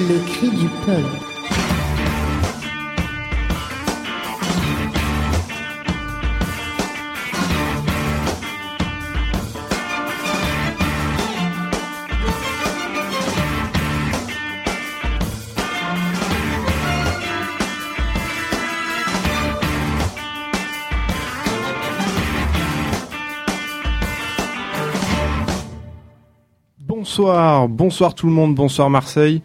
Le cri du peuple. Bonsoir, bonsoir tout le monde, bonsoir Marseille.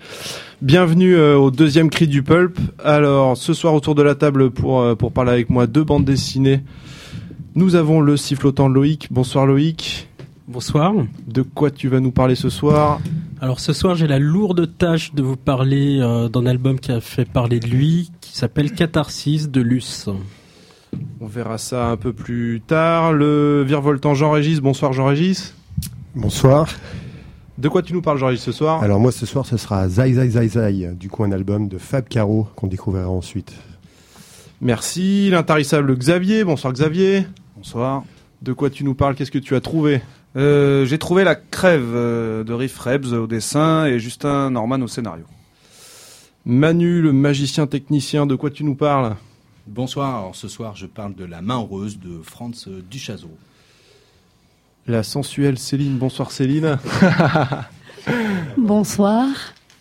Bienvenue euh, au deuxième cri du pulp. Alors, ce soir autour de la table pour, euh, pour parler avec moi deux bandes dessinées. Nous avons le sifflotant Loïc. Bonsoir Loïc. Bonsoir. De quoi tu vas nous parler ce soir? Alors ce soir, j'ai la lourde tâche de vous parler euh, d'un album qui a fait parler de lui, qui s'appelle Catharsis de Luce. On verra ça un peu plus tard. Le virevoltant Jean-Régis. Bonsoir Jean-Régis. Bonsoir. De quoi tu nous parles, Jean-Régis, ce soir Alors moi, ce soir, ce sera Zai Zai Zai Zai, du coup un album de Fab Caro qu'on découvrira ensuite. Merci. L'intarissable Xavier. Bonsoir Xavier. Bonsoir. De quoi tu nous parles? Qu'est-ce que tu as trouvé? Euh, J'ai trouvé La Crève euh, de Riff Rebs au dessin et Justin Norman au scénario. Manu, le magicien technicien. De quoi tu nous parles? Bonsoir, alors ce soir je parle de La main heureuse de Franz Duchazot. La sensuelle Céline. Bonsoir Céline. Bonsoir.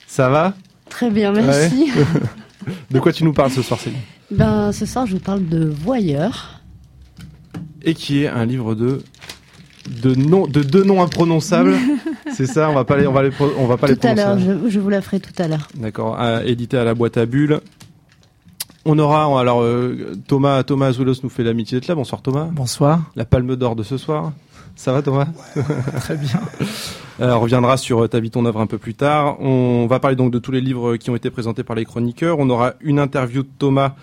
Ça va? Très bien, merci. De quoi tu nous parles ce soir Céline? Ben, ce soir, je vous parle de Voyeur. Et qui est un livre de de noms de deux noms imprononçables. C'est ça, on va pas les on va les pro- on va pas les Tout à prononcer. l'heure, je, je vous la ferai tout à l'heure. D'accord, à- édité à la boîte à bulles. On aura alors euh, Thomas Thomas Azuelos nous fait l'amitié d'être là. Bonsoir Thomas. Bonsoir. La palme d'or de ce soir. Ça va Thomas? Très bien. Euh, On reviendra sur euh, Ta vie, ton œuvre un peu plus tard. On va parler donc de tous les livres qui ont été présentés par les chroniqueurs. On aura une interview de Thomas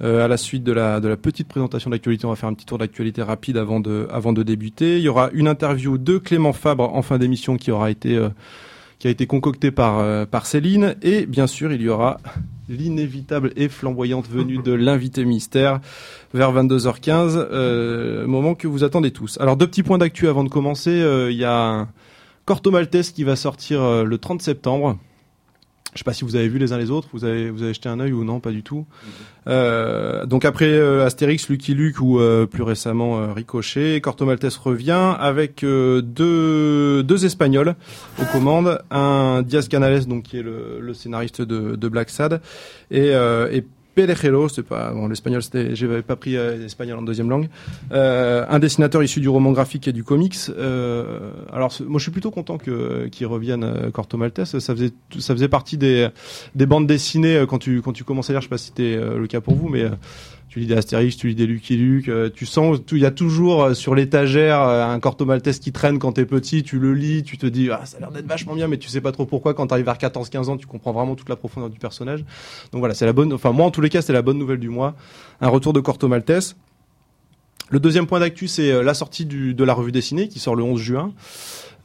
euh, à la suite de la, de la petite présentation d'actualité. On va faire un petit tour d'actualité rapide avant de, avant de débuter. Il y aura une interview de Clément Fabre en fin d'émission qui aura été, euh, qui a été concoctée par, euh, par Céline. Et bien sûr, il y aura l'inévitable et flamboyante venue de l'invité mystère vers 22h15, euh, moment que vous attendez tous. Alors deux petits points d'actu avant de commencer. Euh, Il y a Corto Maltese qui va sortir le 30 septembre. Je sais pas si vous avez vu les uns les autres, vous avez vous avez jeté un œil ou non, pas du tout. Euh, donc après euh, Astérix, Lucky Luke ou euh, plus récemment euh, Ricochet, Corto Maltese revient avec euh, deux deux Espagnols aux commandes, un Diaz Canales donc qui est le, le scénariste de, de Black Sad et euh, et Pelejero, c'est pas bon l'espagnol c'était j'avais pas pris euh, l'espagnol en deuxième langue. Euh, un dessinateur issu du roman graphique et du comics. Euh, alors moi je suis plutôt content que qu'il revienne euh, Corto Maltese, ça faisait ça faisait partie des des bandes dessinées euh, quand tu quand tu commençais à lire, je sais pas si c'était euh, le cas pour vous mais euh, tu lis des Astérix, tu lis des Lucky Luke, euh, tu sens il y a toujours euh, sur l'étagère euh, un Corto Maltese qui traîne quand t'es petit, tu le lis, tu te dis ah ça a l'air d'être vachement bien mais tu sais pas trop pourquoi quand t'arrives vers 14 15 ans, tu comprends vraiment toute la profondeur du personnage. Donc voilà, c'est la bonne enfin moi en tous les cas, c'est la bonne nouvelle du mois, un retour de Corto Maltese. Le deuxième point d'actu, c'est euh, la sortie du, de la revue dessinée qui sort le 11 juin.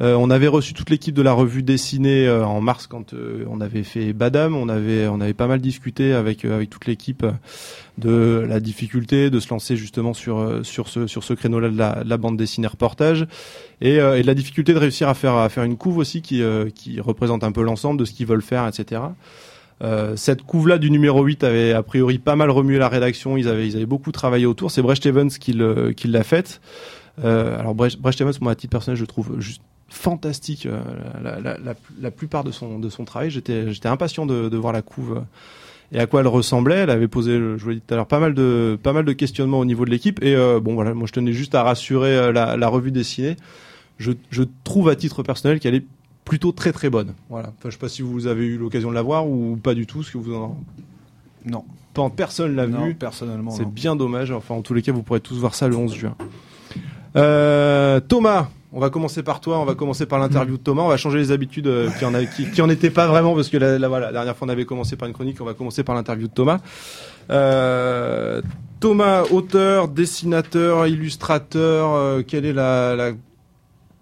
Euh, on avait reçu toute l'équipe de la revue dessinée euh, en mars quand euh, on avait fait Badam. On avait on avait pas mal discuté avec euh, avec toute l'équipe euh, de la difficulté de se lancer justement sur sur ce sur ce créneau-là de la, de la bande dessinée reportage et, et de la difficulté de réussir à faire à faire une couve aussi qui qui représente un peu l'ensemble de ce qu'ils veulent faire, etc. Euh, cette couve-là du numéro 8 avait a priori pas mal remué la rédaction. Ils avaient, ils avaient beaucoup travaillé autour. C'est Brecht Evans qui, l'a faite. Euh, alors Brecht, Brecht Evans, moi à titre personnel, je trouve juste fantastique euh, la, la, la, la plupart de son, de son travail. J'étais, j'étais impatient de, de voir la couve et à quoi elle ressemblait. Elle avait posé, je vous l'ai dit tout à l'heure, pas mal de, pas mal de questionnements au niveau de l'équipe. Et euh, bon voilà, moi je tenais juste à rassurer euh, la, la revue dessinée. Je, je trouve à titre personnel qu'elle est plutôt très très bonne. Voilà. Enfin, je sais pas si vous avez eu l'occasion de la voir ou pas du tout. Ce que vous en... Non. Pas- Personne l'a vu. personnellement. C'est bien dommage. Enfin, en tous les cas, vous pourrez tous voir ça le 11 juin. Euh, Thomas, on va commencer par toi. On va commencer par l'interview de Thomas. On va changer les habitudes euh, qui en a, qui, qui en étaient pas vraiment parce que la, la- voilà, la dernière fois on avait commencé par une chronique. On va commencer par l'interview de Thomas. Euh, Thomas, auteur, dessinateur, illustrateur. quelle est la, la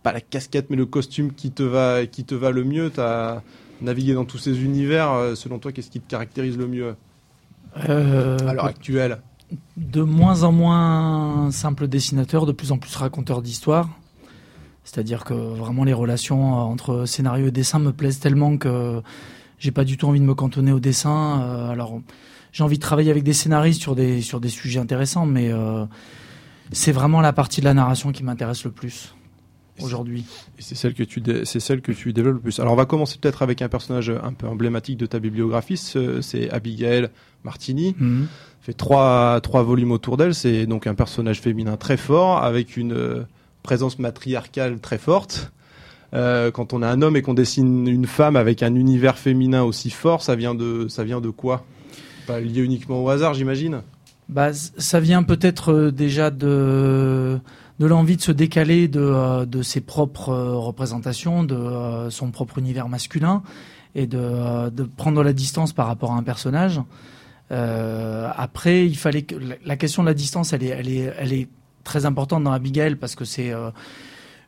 pas la casquette, mais le costume qui te va, qui te va le mieux T'as navigué dans tous ces univers. euh, selon toi, qu'est-ce qui te caractérise le mieux Euh, à l'heure actuelle? De moins en moins simple dessinateur, de plus en plus raconteur d'histoire. C'est-à-dire que vraiment les relations entre scénario et dessin me plaisent tellement que j'ai pas du tout envie de me cantonner au dessin. Euh, alors, j'ai envie de travailler avec des scénaristes sur des sur des sujets intéressants, mais euh, c'est vraiment la partie de la narration qui m'intéresse le plus aujourd'hui. Et c'est celle que tu c'est celle que tu développes le plus. Alors on va commencer peut-être avec un personnage un peu emblématique de ta bibliographie, ce- c'est Abigail Martini. Mhm. fait trois trois volumes autour d'elle. C'est donc un personnage féminin très fort avec une euh, présence matriarcale très forte. Euh, quand on a un homme et qu'on dessine une femme avec un univers féminin aussi fort, ça vient de ça vient de quoi? Pas lié uniquement au hasard, j'imagine? Bah, ça vient peut-être euh, déjà de de l'envie de se décaler de euh, ses propres euh, représentations, de euh, son propre univers masculin et de prendre la distance par rapport à un personnage. Après, il fallait que la, question de la distance, elle est elle très importante dans Abigail parce que c'est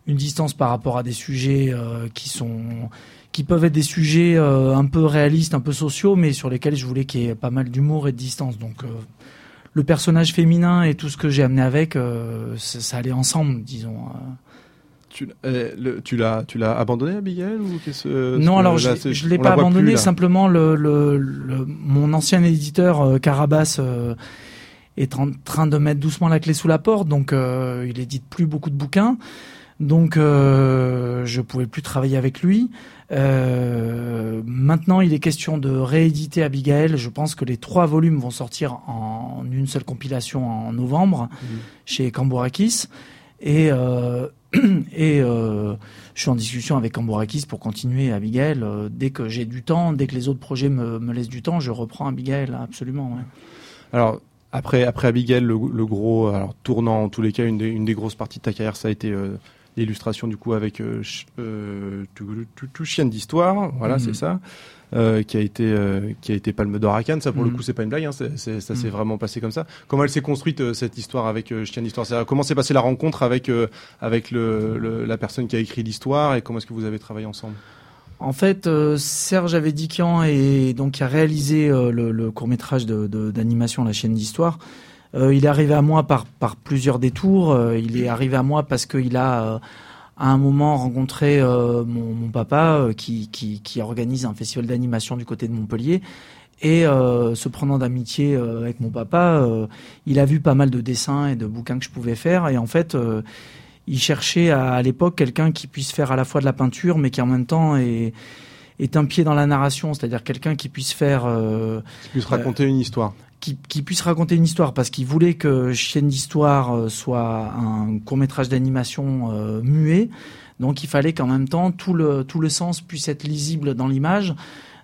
une distance par rapport à des sujets qui sont qui peuvent être des sujets un peu réalistes, un peu sociaux, mais sur lesquels je voulais qu'il y ait pas mal d'humour et de distance. Donc le personnage féminin et tout ce que j'ai amené avec, euh, ça, ça allait ensemble, disons. euh. Tu, le- tu l'as tu l'as abandonné Abigail ou qu'est-ce que- non, que alors là, je, je l'ai la pas abandonné. plus, simplement, le, le, le- mon ancien éditeur euh, Carabas est en train de mettre doucement la clé sous la porte, donc il édite plus beaucoup de bouquins. Donc euh, je pouvais plus travailler avec lui. Euh, maintenant, il est question de rééditer Abigail. Je pense que les trois volumes vont sortir en une seule compilation en novembre chez Cambourakis. Et, euh, et euh, je suis en discussion avec Cambourakis pour continuer Abigail. Dès que j'ai du temps, dès que les autres projets me, me laissent du temps, je reprends Abigail, absolument. ouais. Alors après après Abigail, le, le gros alors tournant en tous les cas une des, une des grosses parties de ta carrière, ça a été euh, l'illustration du coup avec euh, euh, tout, chienne d'histoire, voilà Mhm. c'est ça, euh, qui a été euh, qui a été Palme d'Or à Cannes. Ça pour le Mhm. coup c'est pas une blague, hein, ça s'est Mhm. vraiment passé comme ça. Comment elle s'est construite cette histoire avec Chienne d'histoire? Comment s'est passée la rencontre avec avec le, le- la personne qui a écrit l'histoire et comment est-ce que vous avez travaillé ensemble? En fait, euh, Serge Avedikian et donc qui a réalisé euh, le, le court métrage de, de- d'animation La chaîne d'histoire. Euh, il est arrivé à moi par, par plusieurs détours. Euh, il est arrivé à moi parce qu'il a euh, à un moment rencontré mon, mon papa qui, qui, qui organise un festival d'animation du côté de Montpellier. Et se prenant d'amitié avec mon papa, il a vu pas mal de dessins et de bouquins que je pouvais faire. Et en fait, il cherchait à, à l'époque quelqu'un qui puisse faire à la fois de la peinture, mais qui en même temps est, est un pied dans la narration, c'est-à-dire quelqu'un qui puisse faire, euh, Qui puisse raconter une histoire. Qui, qui puisse raconter une histoire, parce qu'il voulait que Chienne d'histoire euh, soit un court métrage d'animation euh, muet. Donc il fallait qu'en même temps tout le tout le sens puisse être lisible dans l'image.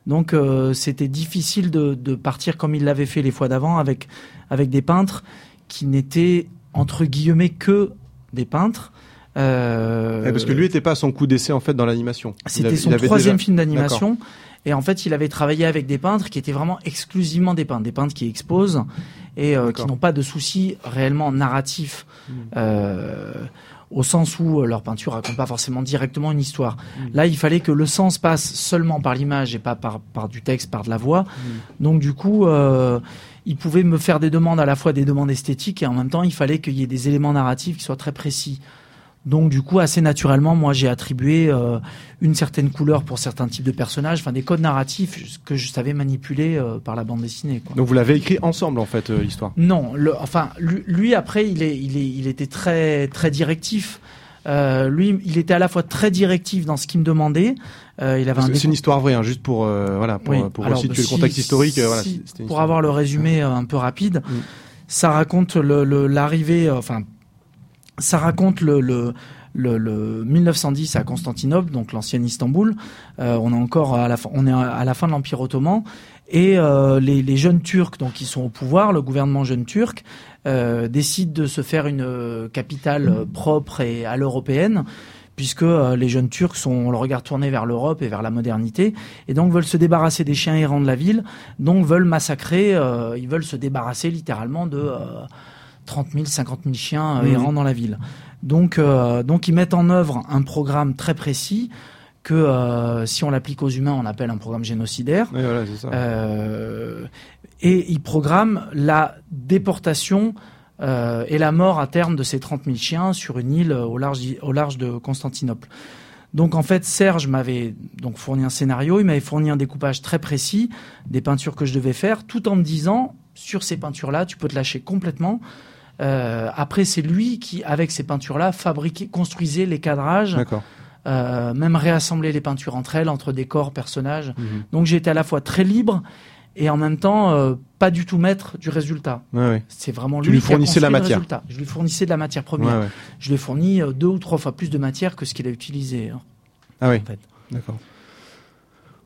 Donc euh, c'était difficile de, de partir comme il l'avait fait les fois d'avant avec avec des peintres qui n'étaient entre guillemets que des peintres. Euh, parce que lui était pas à son coup d'essai en fait dans l'animation. C'était son troisième déjà- film d'animation. Et en fait, il avait travaillé avec des peintres qui étaient vraiment exclusivement des peintres, des peintres qui exposent et euh, qui n'ont pas de soucis réellement narratifs, Mm. euh, au sens où euh, leur peinture raconte pas forcément directement une histoire. Mm. Là, il fallait que le sens passe seulement par l'image et pas par, par du texte, par de la voix. Donc du coup, euh, il pouvait me faire des demandes à la fois des demandes esthétiques et en même temps, il fallait qu'il y ait des éléments narratifs qui soient très précis. Donc du coup, assez naturellement, moi j'ai attribué euh, une certaine couleur pour certains types de personnages, enfin des codes narratifs que je savais manipuler euh, par la bande dessinée. Quoi. Donc vous l'avez écrit ensemble en fait euh, l'histoire? Non, le, enfin lui, lui, après il est, il est, il était très très directif. Euh, lui, il était à la fois très directif dans ce qu'il me demandait. Euh, il avait un C'est une histoire vraie, hein, juste pour euh, voilà pour, Oui. pour Alors, resituer si- le contexte historique. voilà, si- une pour histoire. avoir le résumé un peu rapide, Mm. ça raconte le- le- l'arrivée, enfin, ça raconte le, le, le, le 1910 à Constantinople, donc l'ancienne Istanbul. Euh, on est encore à la fin, on est à la fin de l'Empire ottoman. Et euh, les, les jeunes Turcs, donc qui sont au pouvoir, le gouvernement jeune turc, euh, décide de se faire une euh, capitale euh, propre et à l'européenne, puisque euh, les jeunes Turcs sont ont le regard tourné vers l'Europe et vers la modernité, et donc veulent se débarrasser des chiens errants de la ville, donc veulent massacrer, ils veulent se débarrasser littéralement de 30 000, 50 000 chiens euh, Mhm. errants dans la ville. Donc, euh, donc ils mettent en œuvre un programme très précis que euh, si on l'applique aux humains, on appelle un programme génocidaire. Voilà, ça. Euh, et il programme la déportation euh, et la mort à terme de ces 30 000 chiens sur une île au large, au large de Constantinople. Donc en fait, Serge m'avait donc fourni un scénario, il m'avait fourni un découpage très précis des peintures que je devais faire, tout en me disant sur ces peintures-là, tu peux te lâcher complètement. Euh, après, c'est lui qui, avec ces peintures-là, fabriquait, construisait les cadrages, euh, même réassembler les peintures entre elles, entre décors, personnages. Mhm. Donc j'ai été à la fois très libre et en même temps euh, pas du tout maître du résultat. Ouais, ouais. C'est vraiment Tu lui, lui qui a fournissais la matière. Je lui fournissais de la matière première. ouais. Je lui ai fourni deux ou trois fois plus de matière que ce qu'il a utilisé. hein, Ah oui, en fait. d'accord.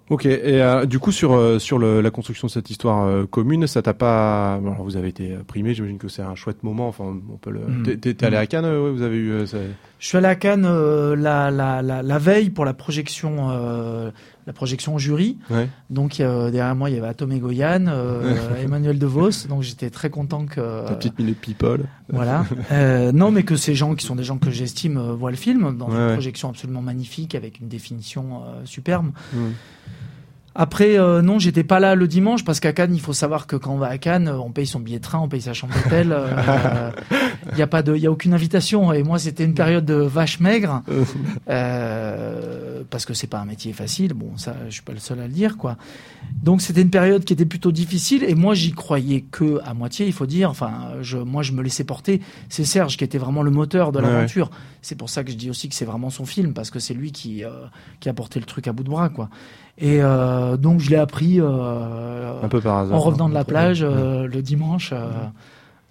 Ok, et euh, du coup sur euh, sur le, la construction de cette histoire euh, commune, ça t'a pas alors vous avez été euh, primé, j'imagine que c'est un chouette moment. Enfin, on peut le. Mm. T'es- allé à Cannes, euh, ouais, vous avez eu. euh, ça- Je suis allé à Cannes euh, la, la, la, la veille pour la projection, euh, la projection au jury. Ouais. Donc euh, derrière moi il y avait Atom et Goyan, euh, Emmanuel DeVos. Donc j'étais très content que Ta petite minute people. voilà. Euh, non, mais que ces gens qui sont des gens que j'estime euh, voient le film dans Ouais, une projection absolument magnifique avec une définition euh, superbe. Après, euh, non, j'étais pas là le dimanche parce qu'à Cannes, il faut savoir que quand on va à Cannes, euh, on paye son billet de train, on paye sa chambre d'hôtel. Il n'y a pas de, il y a aucune invitation. Et moi, c'était une période de vache maigre euh, parce que c'est pas un métier facile. Bon, ça, je suis pas le seul à le dire, quoi. Donc, c'était une période qui était plutôt difficile. Et moi, j'y croyais que à moitié, il faut dire. Enfin, je, moi, je me laissais porter. C'est Serge qui était vraiment le moteur de Ouais, l'aventure. C'est pour ça que je dis aussi que c'est vraiment son film parce que c'est lui qui euh, qui a porté le truc à bout de bras, quoi. Et euh, donc, je l'ai appris. Euh, Un peu par hasard. en revenant de la plage euh, le dimanche.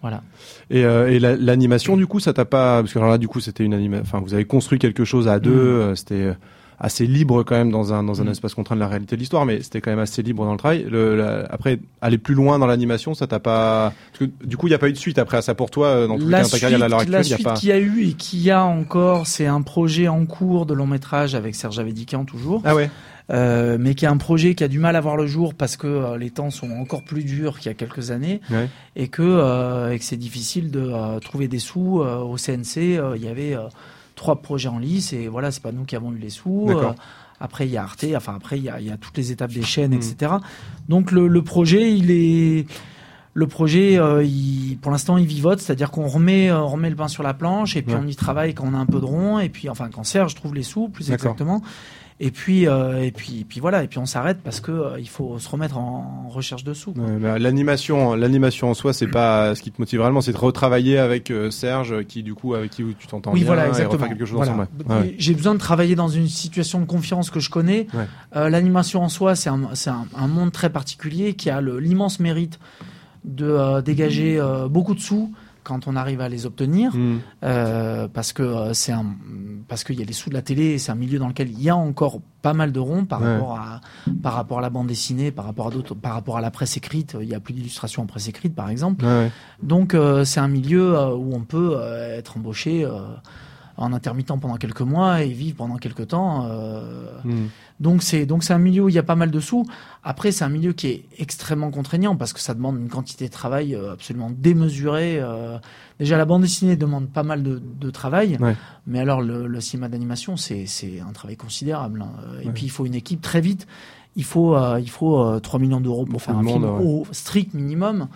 voilà. Et, et la- l'animation, du coup, ça t'a pas parce que alors là, du coup, c'était une anima... Enfin, vous avez construit quelque chose à deux. Mm. c'était assez libre quand même dans un dans un Mm. espace contraint de la réalité de l'histoire, mais c'était quand même assez libre dans le travail. Le, la- après, aller plus loin dans l'animation, ça t'a pas parce que du coup, il y a pas eu de suite après à ça pour toi dans cas La ta carrière à l'heure suite, actuelle. la Il y a suite pas. qu'il y a eu et qu'il y a encore, c'est un projet en cours de long métrage avec Serge Avedikian toujours, Ah ouais. Euh, mais qui est un projet qui a du mal à voir le jour parce que euh, les temps sont encore plus durs qu'il y a quelques années Ouais. et que, euh, que c'est difficile de euh, trouver des sous euh, au CNC. euh, Il y avait euh, trois projets en lice et voilà, c'est pas nous qui avons eu les sous. Après, il y a Arte, enfin après, il y a, il y a toutes les étapes des chaînes, Mm. etc. Donc le, le projet, il est le projet, euh, il, pour l'instant, il vivote, c'est-à-dire qu'on remet, euh, on remet le pain sur la planche et puis Ouais. on y travaille quand on a un peu de rond et puis enfin quand Serge trouve les sous, plus exactement. Et puis euh, et puis et puis voilà et puis on s'arrête parce que euh, il faut se remettre en, en recherche de sous. quoi. Ouais, mais l'animation, l'animation en soi, c'est pas ce qui te motive réellement, c'est de retravailler avec euh, Serge, qui du coup avec qui tu t'entends Oui, bien voilà, exactement. quelque chose Voilà. ensemble. ouais. Ouais, ouais. J'ai besoin de travailler dans une situation de confiance que je connais. L'animation en soi, c'est un, c'est un, un monde très particulier qui a le- l'immense mérite de dégager beaucoup de sous quand on arrive à les obtenir, Mm. euh, parce que euh, c'est un, parce qu'il y a les sous de la télé, c'est un milieu dans lequel il y a encore pas mal de ronds par Ouais. rapport à par rapport à la bande dessinée, par rapport à d'autres, par rapport à la presse écrite. Il y a plus d'illustrations en presse écrite, par exemple. Ouais. Donc euh, c'est un milieu euh, où on peut être embauché en intermittent pendant quelques mois et vivre pendant quelques temps. euh. Donc c'est donc c'est un milieu où il y a pas mal de sous. Après c'est un milieu qui est extrêmement contraignant parce que ça demande une quantité de travail euh, absolument démesurée. euh. Déjà la bande dessinée demande pas mal de, de travail, Ouais. mais alors le, le cinéma d'animation c'est c'est un travail considérable. hein. Et Ouais. puis il faut une équipe très vite. Il faut euh, il faut euh, 3 millions d'euros pour Beaucoup faire un monde, film ouais. au strict minimum.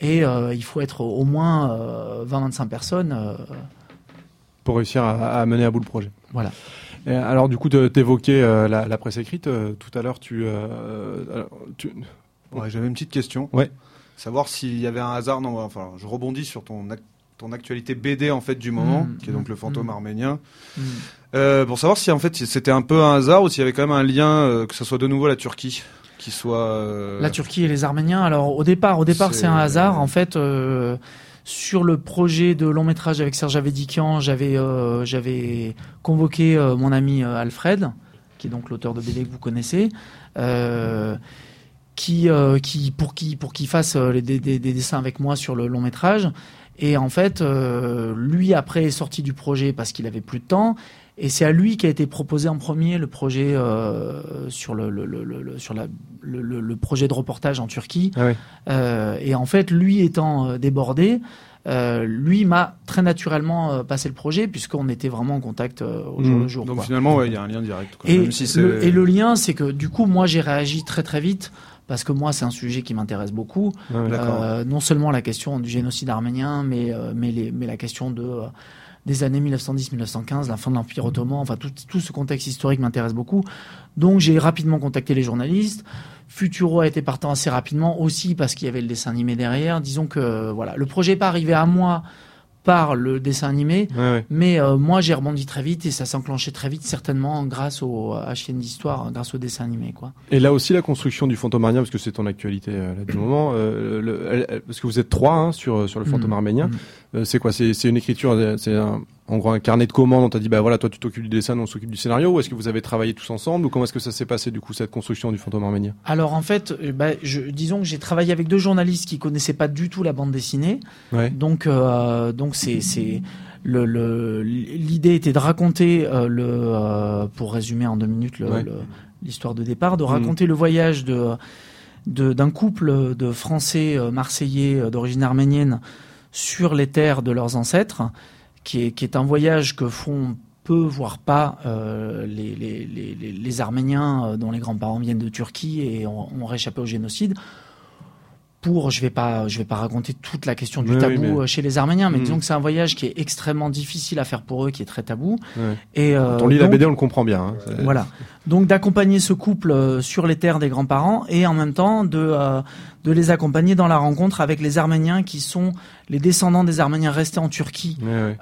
Et euh, il faut être au moins euh, 20-25 personnes. Pour réussir à, à mener à bout le projet. voilà. Et alors du coup, t'évoquais euh, la, la presse écrite. euh, tout à l'heure, tu, euh, alors, tu- Ouais, J'avais une petite question. Ouais. Savoir s'il y avait un hasard. Non, enfin, je rebondis sur ton, ac- ton actualité BD en fait du moment, Mm, qui est donc le fantôme mm. arménien. Mm. Euh, pour savoir si en fait c'était un peu un hasard ou s'il y avait quand même un lien, euh, que ce soit de nouveau la Turquie, qui soit. euh, La Turquie et les Arméniens. Alors au départ, au départ, C'est- c'est un hasard. En fait, euh, sur le projet de long métrage avec Serge Avedikian, j'avais euh, convoqué euh, mon ami euh, Alfred, qui est donc l'auteur de BD que vous connaissez. Qui, pour qui pour qu'il fasse des, des- des dessins avec moi sur le long métrage et en fait lui après est sorti du projet parce qu'il avait plus de temps et c'est à lui qui a été proposé en premier le projet euh, sur le, le, le, le- le- sur la, le, projet de reportage en Turquie Ah. Euh, et en fait lui étant euh, débordé euh, lui m'a très naturellement euh, passé le projet puisqu'on était vraiment en contact euh, au jour Mhm. le jour Donc quoi. finalement, ouais, il y a un lien direct. quoi. Et, Même si c'est- le, et le lien, c'est que du coup, moi, j'ai réagi très très vite parce que moi, c'est un sujet qui m'intéresse beaucoup. Euh, non seulement la question du génocide arménien, mais mais, les, mais la question de des années 1910-1915, la fin de l'Empire ottoman, enfin tout, tout ce contexte historique m'intéresse beaucoup. Donc j'ai rapidement contacté les journalistes. Futuro a été partant assez rapidement aussi parce qu'il y avait le dessin animé derrière. Disons que voilà, le projet n'est pas arrivé à moi par le dessin animé, Ouais, ouais. mais euh, moi j'ai rebondi très vite et ça s'est enclenché très vite certainement grâce au à d'histoire, grâce au dessin animé quoi. Et là aussi la construction du fantôme arménien, parce que c'est ton actualité euh, là, du moment, euh, le- elle- elle- parce que vous êtes trois hein, sur sur le fantôme Mm. arménien. Mm. Euh, c'est quoi? C'est une écriture, c'est un- en gros un carnet de commandes. On t'a dit bah voilà toi tu t'occupes du dessin, on s'occupe du scénario. Ou est-ce que vous avez travaillé tous ensemble ou comment est-ce que ça s'est passé du coup cette construction du fantôme arménien? Alors en fait, euh, bah, je, disons que j'ai travaillé avec deux journalistes qui connaissaient pas du tout la bande dessinée. Ouais. Donc, euh, donc c'est c'est le le- l'idée était de raconter euh, le euh, pour résumer en deux minutes Ouais. l'histoire de départ, de Mhm. raconter le voyage de de- d'un couple de Français marseillais d'origine arménienne sur les terres de leurs ancêtres, qui est qui est un voyage que font peu voire pas euh, les, les, les, les- les Arméniens euh, dont les grands-parents viennent de Turquie et ont, ont réchappé au génocide. Pour, je vais pas, je vais pas raconter toute la question du Oui, oui, tabou mais- euh, chez les Arméniens, mais Mm. disons que c'est un voyage qui est extrêmement difficile à faire pour eux, qui est très tabou. Et euh, Quand on lit la BD, on le comprend bien. hein. Voilà. Donc d'accompagner ce couple sur les terres des grands-parents et en même temps de euh, de les accompagner dans la rencontre avec les Arméniens qui sont les descendants des Arméniens restés en Turquie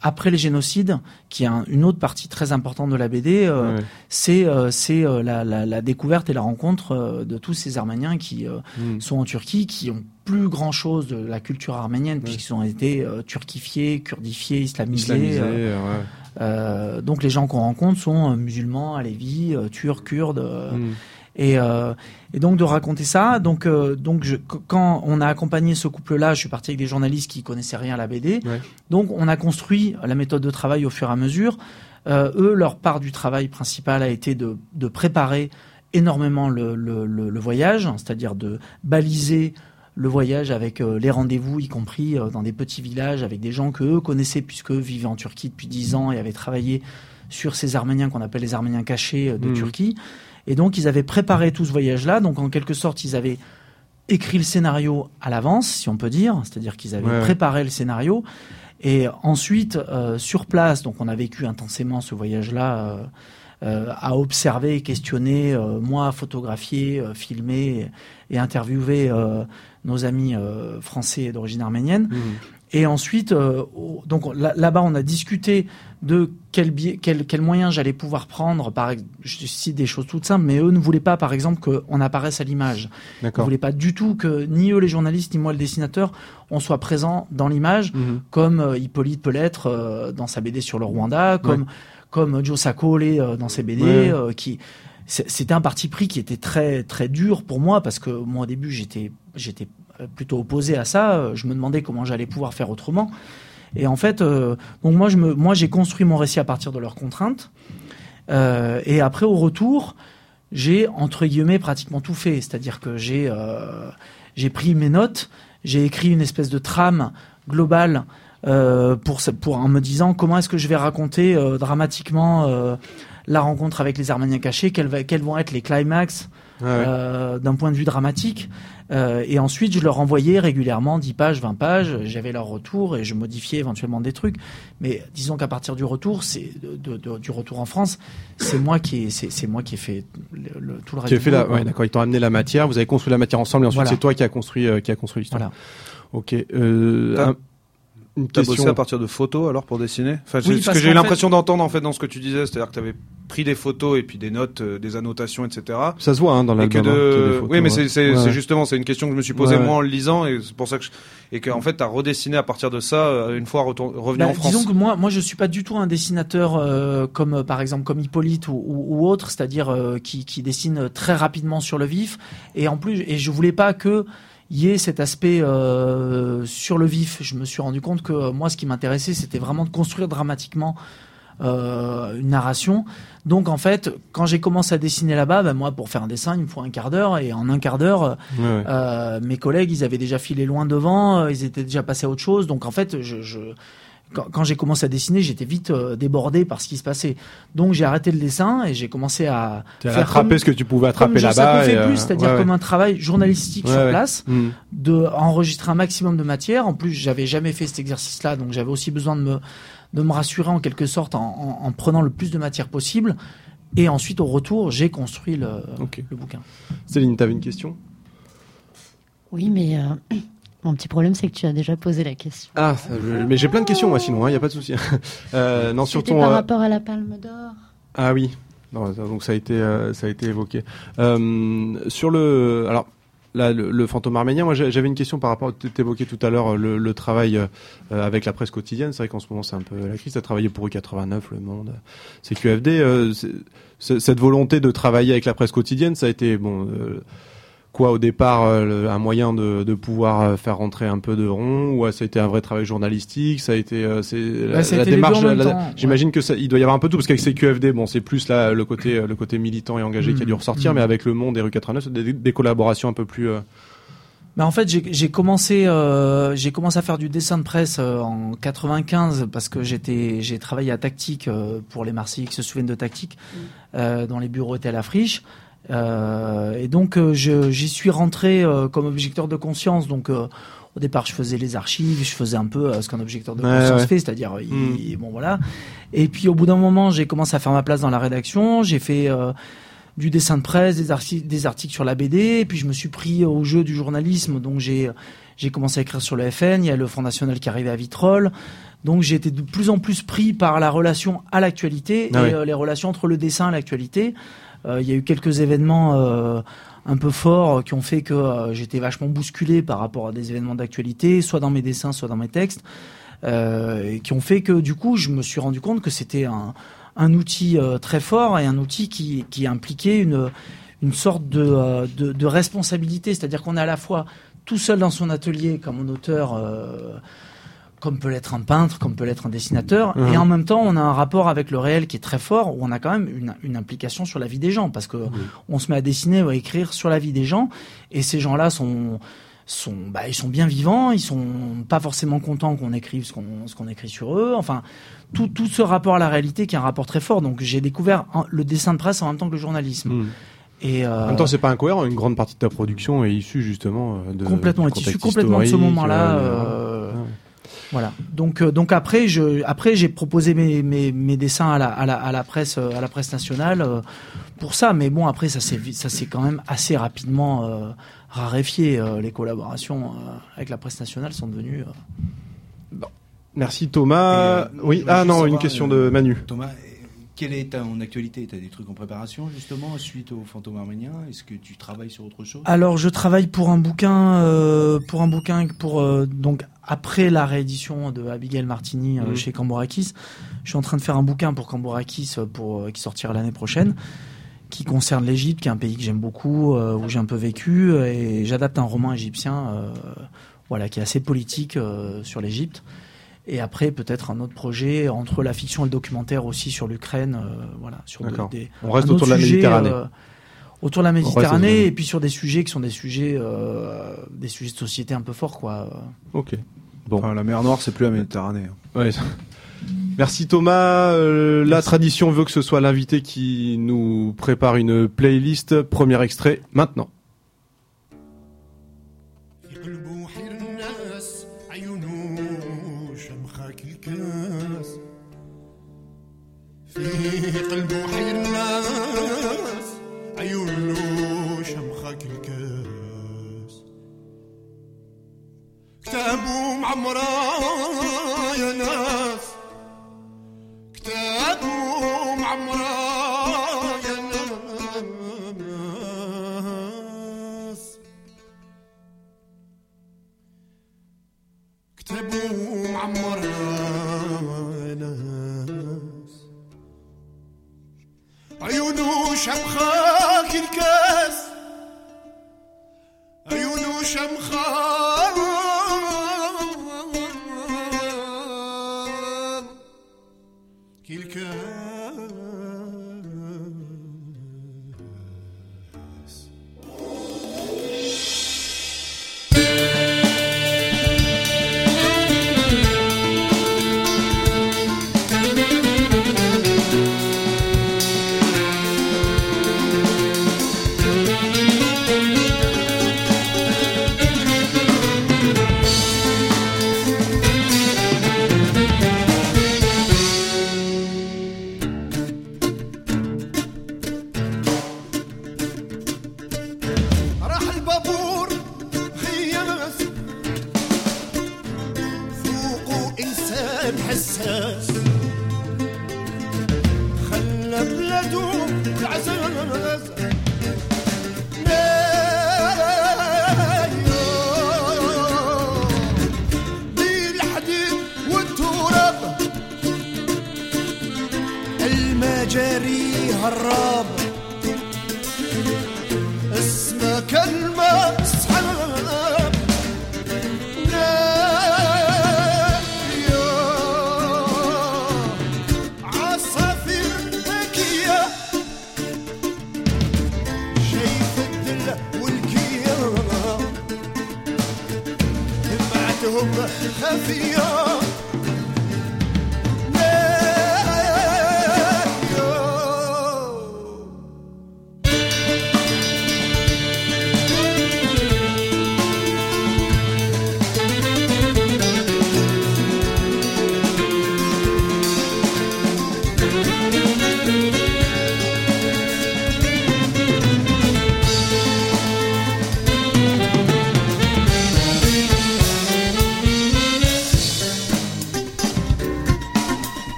après les génocides, qui est un- une autre partie très importante de la BD. euh. C'est euh, c'est euh, la, la, la découverte et la rencontre de tous ces Arméniens qui Mm. sont en Turquie, qui ont plus grand chose de la culture arménienne puisqu'ils ont été turquifiés, kurdifiés, islamisés. Ouais. donc les gens qu'on rencontre sont musulmans, alévis, turcs, kurdes. Mm. Et, euh, et donc de raconter ça. Donc, euh, donc je, qu- quand on a accompagné ce couple-là, je suis parti avec des journalistes qui connaissaient rien à la BD. Ouais. Donc on a construit la méthode de travail au fur et à mesure. Euh, eux, leur part du travail principal a été de, de préparer énormément le, le, le, le voyage, c'est-à-dire de baliser le voyage avec euh, les rendez-vous, y compris euh, dans des petits villages, avec des gens que eux connaissaient puisque vivaient en Turquie depuis dix ans et avaient travaillé sur ces Arméniens qu'on appelle les Arméniens cachés euh, de Mhm. Turquie. Et donc ils avaient préparé tout ce voyage-là. Donc en quelque sorte, ils avaient écrit le scénario à l'avance, si on peut dire, c'est-à-dire qu'ils avaient Ouais, préparé le scénario. Et ensuite, euh, sur place, donc on a vécu intensément ce voyage-là, euh, euh, à observer, questionner, moi photographier, filmer et, interviewer nos amis français d'origine arménienne. Mm. Et ensuite, euh, donc là- là-bas, on a discuté de quel, biais, quel, quel moyen j'allais pouvoir prendre. Par, je cite des choses toutes simples, mais eux ne voulaient pas, par exemple, qu'on apparaisse à l'image. Ils ne voulaient pas du tout que ni eux, les journalistes, ni moi, le dessinateur, on soit présent dans l'image, Mhm. comme euh, Hippolyte peut l'être euh, dans sa BD sur le Rwanda, comme comme Joe Sacco l'est euh, dans ses BD, Ouais. euh, qui c'était un parti pris qui était très très dur pour moi parce que moi au début j'étais j'étais plutôt opposé à ça. Euh, Je me demandais comment j'allais pouvoir faire autrement. Et en fait, euh, donc moi moi j'ai construit mon récit à partir de leurs contraintes. Euh, et après au retour, j'ai entre guillemets pratiquement tout fait. C'est-à-dire que j'ai euh, pris mes notes, j'ai écrit une espèce de trame globale euh, pour pour en me disant comment est-ce que je vais raconter euh, dramatiquement euh, la rencontre avec les Arméniens cachés, quels vont être les climax Ouais, euh, d'un point de vue dramatique. Euh, et ensuite, je leur envoyais régulièrement 10 pages, 20 pages. J'avais leur retour et je modifiais éventuellement des trucs. Mais disons qu'à partir du retour, c'est de, de- du retour en France, c'est moi qui ai, c'est, c'est moi qui ai fait le, le- tout le reste. Tu as du fait la, ouais, d'accord. Ils t'ont amené la matière. Vous avez construit la matière ensemble et ensuite Voilà. c'est toi qui a construit, euh, qui a construit l'histoire. Voilà. Ok. Euh, une T'as question. bossé à partir de photos alors pour dessiner? Enfin, c'est Oui, ce parce que j'ai eu qu'en l'impression d'entendre en fait dans ce que tu disais, c'est-à-dire que tu avais pris des photos et puis des notes, euh, des annotations, etc. Ça se voit hein, dans Et que l'album. de... hein, oui, mais ouais. c'est c'est- Ouais, justement c'est une question que je me suis posée Ouais, moi en le lisant et c'est pour ça que je... et que en fait t'as redessiné à partir de ça euh, une fois retour- revenu Bah, en France. Disons que moi, moi, je suis pas du tout un dessinateur euh, comme euh, par exemple comme Hippolyte ou, ou, ou autre, c'est-à-dire euh, qui, qui dessine très rapidement sur le vif. Et en plus, et je voulais pas que y ait cet aspect euh, sur le vif. Je me suis rendu compte que euh, moi, ce qui m'intéressait, c'était vraiment de construire dramatiquement euh, une narration. Donc en fait, quand j'ai commencé à dessiner là-bas, ben, moi, pour faire un dessin, il me faut un quart d'heure, et en un quart d'heure, euh, mes collègues, ils avaient déjà filé loin devant, euh, ils étaient déjà passés à autre chose. Donc en fait, je, je quand, quand j'ai commencé à dessiner, j'étais vite euh, débordé par ce qui se passait. Donc j'ai arrêté le dessin et j'ai commencé à faire attrapé comme- ce que tu pouvais attraper là-bas. euh, plus, c'est-à-dire ouais, comme ouais. un travail journalistique Ouais, sur ouais. place, Mm. de enregistrer un maximum de matière. En plus, j'avais jamais fait cet exercice-là, donc j'avais aussi besoin de me de me rassurer en quelque sorte en, en, prenant le plus de matière possible. Et ensuite, au retour, j'ai construit le, le bouquin. Céline, tu avais une question? Oui, mais euh, mon petit problème, c'est que tu as déjà posé la question. Ah, mais j'ai plein de questions, moi, sinon, il hein, n'y a pas de souci. euh, non, surtout. Par rapport à la Palme d'Or. Ah oui, donc ça a été, ça a été évoqué. sur le, alors Là, le, fantôme arménien, moi j'avais une question par rapport, tu évoquais tout à l'heure le, le, travail euh, avec la presse quotidienne. C'est vrai qu'en ce moment c'est un peu la crise. Tu as travaillé pour U89, Le Monde, CQFD. Euh, cette volonté de travailler avec la presse quotidienne, ça a été bon. Euh, quoi au départ euh, un moyen de, de, pouvoir euh, faire rentrer un peu de rond ou ça a été un vrai travail journalistique ça a été euh, c'est bah, la, démarche j'imagine que ça, il doit y avoir un peu tout parce qu'avec CQFD bon c'est plus là le côté le côté militant et engagé qui a dû mmh. ressortir mmh. mais avec le monde et rue 89 des, des collaborations un peu plus mais en fait, j'ai commencé, euh, j'ai commencé à faire du dessin de presse en 95 parce que j'étais, j'ai travaillé à Tactique pour les Marseillais qui se souviennent de Tactique, mmh. euh, dans les bureaux étaient à la friche. Euh, et donc euh, j'y suis rentré euh, comme objecteur de conscience. Donc au départ, je faisais les archives, je faisais un peu ce qu'un objecteur de conscience fait, c'est-à-dire hmm. bon voilà. Et puis au bout d'un moment, j'ai commencé à faire ma place dans la rédaction. J'ai fait du dessin de presse, des, articles, des articles sur la BD. Et puis je me suis pris au jeu du journalisme. Donc j'ai j'ai commencé à écrire sur le FN. Il y a le Front National qui arrivait à Vitrolles. Donc j'ai été de plus en plus pris par la relation à l'actualité ah et les relations entre le dessin et l'actualité. Euh, il y a eu quelques événements euh, un peu forts qui ont fait que euh, j'étais vachement bousculé par rapport à des événements d'actualité, soit dans mes dessins, soit dans mes textes, et qui ont fait que du coup, je me suis rendu compte que c'était un, outil très fort et un outil qui, qui impliquait une, une sorte de, de, de responsabilité, c'est-à-dire qu'on est à la fois tout seul dans son atelier comme un auteur comme peut l'être un peintre, comme peut l'être un dessinateur, et en même temps, on a un rapport avec le réel qui est très fort, où on a quand même une, une implication sur la vie des gens, parce que on se met à dessiner ou à écrire sur la vie des gens, et ces gens-là sont sont bah, ils sont bien vivants, ils sont pas forcément contents qu'on écrive ce qu'on ce qu'on écrit sur eux. Enfin, tout tout ce rapport à la réalité qui est un rapport très fort. Donc j'ai découvert le dessin de presse en même temps que le journalisme. Mmh. Et euh, en même temps, c'est pas incohérent. Une grande partie de ta production est issue justement de complètement, est issue complètement de ce moment-là. Euh, voilà. Donc euh, donc après je après j'ai proposé mes, mes, mes dessins à la, à la, à la presse à la presse nationale euh, pour ça mais bon après ça s'est ça s'est quand même assez rapidement euh, raréfié les collaborations avec la presse nationale sont devenues bon. Merci Thomas. oui, ah non, une question de Manu. Thomas quelle est ton actualité? Tu as des trucs en préparation justement suite au fantôme arménien? Est-ce que tu travailles sur autre chose? Alors je travaille pour un bouquin, euh, pour un bouquin pour euh, donc après la réédition de Abigail Martini euh, mhm. chez Cambourakis. Je suis en train de faire un bouquin pour Cambourakis pour qui sortira l'année prochaine, qui concerne l'Égypte, qui est un pays que j'aime beaucoup, où j'ai un peu vécu, et j'adapte un roman égyptien, voilà, qui est assez politique sur l'Égypte. Et après, peut-être un autre projet entre la fiction et le documentaire aussi sur l'Ukraine. Euh, voilà, sur des, On reste autour de la Méditerranée. Euh, autour de la Méditerranée et puis sur des sujets qui sont des sujets, euh, des sujets de société un peu forts, quoi. Ok. Bon. la mer Noire, c'est plus la Méditerranée. Hein. Ouais. Merci Thomas. La tradition veut que ce soit l'invité qui nous prépare une playlist. Premier extrait maintenant.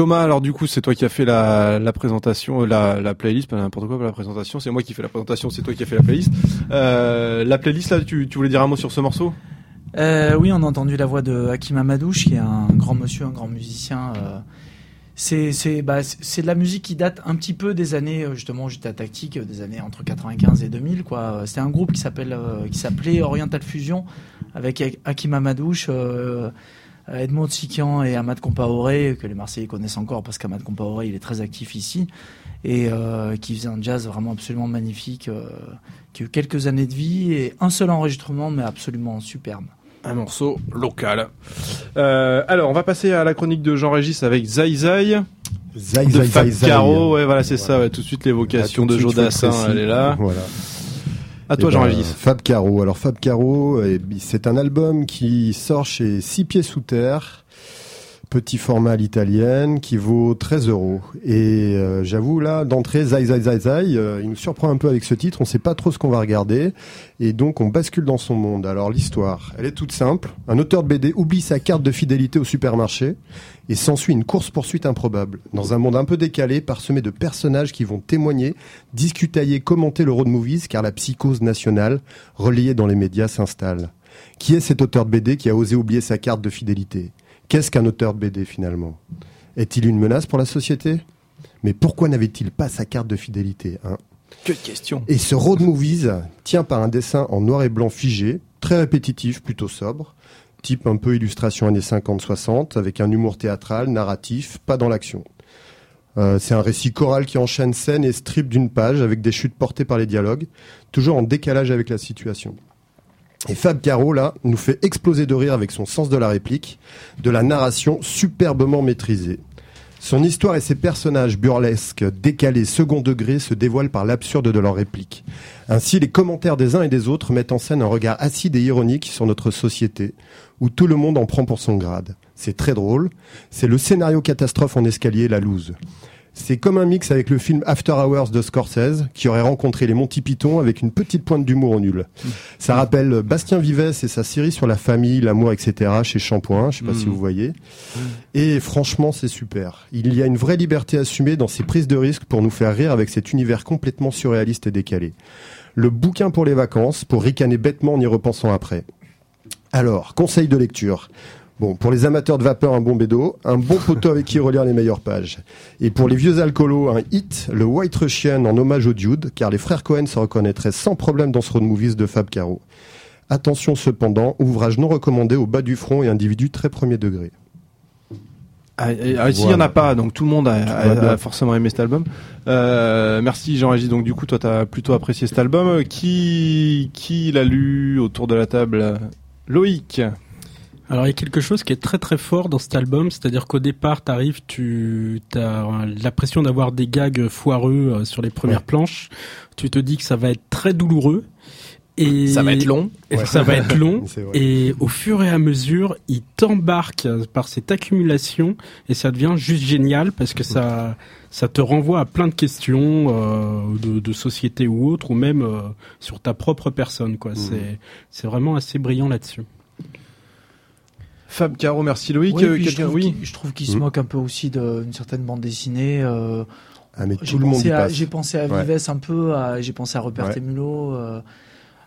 Thomas, alors du coup, c'est toi qui as fait la, présentation, euh, la, la playlist, pas n'importe quoi, pas la présentation. C'est moi qui fais la présentation, c'est toi qui as fait la playlist. Euh, la playlist, là, tu, voulais dire un mot sur ce morceau? Euh, oui, on a entendu la voix de Hakim Amadouche, qui est un grand monsieur, un grand musicien. bah, c'est de la musique qui date un petit peu des années justement j'étais à Tactique des années entre 95 et 2000 quoi. C'était un groupe qui s'appelle qui s'appelait Oriental Fusion avec Hakim Amadouche, Edmond Sikian et Ahmad Compaoré que les Marseillais connaissent encore parce qu'Ahmad Compaoré il est très actif ici et euh, qui faisait un jazz vraiment absolument magnifique euh, qui a eu quelques années de vie et un seul enregistrement mais absolument superbe. Un morceau local. Euh, alors, on va passer à la chronique de Jean-Régis avec Zai Zai. Zai, de zai, Fab zai, zai. Caro, ouais, voilà, c'est Voilà. ça, ouais, tout de suite l'évocation de faut le elle est là. Voilà. À toi, Eh ben, Jean-Régis. Fab Caro. Alors Fab Caro, eh, c'est un album qui sort chez Six Pieds Sous Terre, petit format à l'italienne qui vaut 13 euros. Et euh, j'avoue là, d'entrée, Zai Zai Zai Zai, euh, il nous surprend un peu avec ce titre. On sait pas trop ce qu'on va regarder, et donc on bascule dans son monde. Alors l'histoire, elle est toute simple. Un auteur de BD oublie sa carte de fidélité au supermarché et s'ensuit une course poursuite improbable dans un monde un peu décalé, parsemé de personnages qui vont témoigner, discutailler, commenter le road movies, car la psychose nationale relayée dans les médias s'installe. Qui est cet auteur de BD qui a osé oublier sa carte de fidélité? Qu'est-ce qu'un auteur de BD finalement? Est-il une menace pour la société? Mais pourquoi n'avait-il pas sa carte de fidélité hein? Que de questions. Et ce road movies tient par un dessin en noir et blanc figé, très répétitif, plutôt sobre, type un peu illustration années 50-60, avec un humour théâtral, narratif, pas dans l'action. Euh, c'est un récit choral qui enchaîne scène et strip d'une page avec des chutes portées par les dialogues, toujours en décalage avec la situation. Et Fab Caro, là, nous fait exploser de rire avec son sens de la réplique, de la narration superbement maîtrisée. Son histoire et ses personnages burlesques, décalés, second degré, se dévoilent par l'absurde de leurs répliques. Ainsi, les commentaires des uns et des autres mettent en scène un regard acide et ironique sur notre société, où tout le monde en prend pour son grade. C'est très drôle. C'est le scénario catastrophe en escalier, la loose. C'est comme un mix avec le film After Hours de Scorsese, qui aurait rencontré les Monty Python avec une petite pointe d'humour au nul. Ça rappelle Bastien Vives et sa série sur la famille, l'amour, etc. chez Shampoing, je sais pas si vous voyez. Et franchement, c'est super. Il y a une vraie liberté assumée dans ses prises de risque pour nous faire rire avec cet univers complètement surréaliste et décalé. Le bouquin pour les vacances, pour ricaner bêtement en y repensant après. Alors, conseil de lecture. Bon, pour les amateurs de vapeur, un bon bédo, un bon poteau avec qui relire les meilleures pages. Et pour les vieux alcoolos, un hit, le White Russian en hommage au Dude, car les frères Cohen se reconnaîtraient sans problème dans ce road movies de Fab Caro. Attention cependant, ouvrage non recommandé au bas du front et individu très premier degré. Ah, et- ah, S'il y en a pas, donc tout le monde a, forcément aimé cet album. Euh, merci Jean-Régis. Donc du coup, toi, t'as plutôt apprécié cet album. Euh, Qui qui l'a lu autour de la table? Loïc. Alors il y a quelque chose qui est très très fort dans cet album, c'est-à-dire qu'au départ t'arrives, tu as l'impression d'avoir des gags foireux euh, sur les premières Ouais. planches. Tu te dis que ça va être très douloureux et Ça va être long. Ouais. ça va être long. Et au fur et à mesure, il t'embarque par cette accumulation et ça devient juste génial parce que ça, ça te renvoie à plein de questions euh, de, de société ou autre, ou même euh, sur ta propre personne. Quoi. C'est, c'est vraiment assez brillant là-dessus. Fab Caro, merci Loïc. Oui, Euh, je trouve oui. qu'il- je trouve qu'il se Mm. moque un peu aussi d'une certaine bande dessinée. euh, Ah, mais j'ai tout le monde y pensé, à- passe. j'ai pensé à Ouais. Vives un peu, j'ai pensé à Rupert Ouais. Mulot, euh,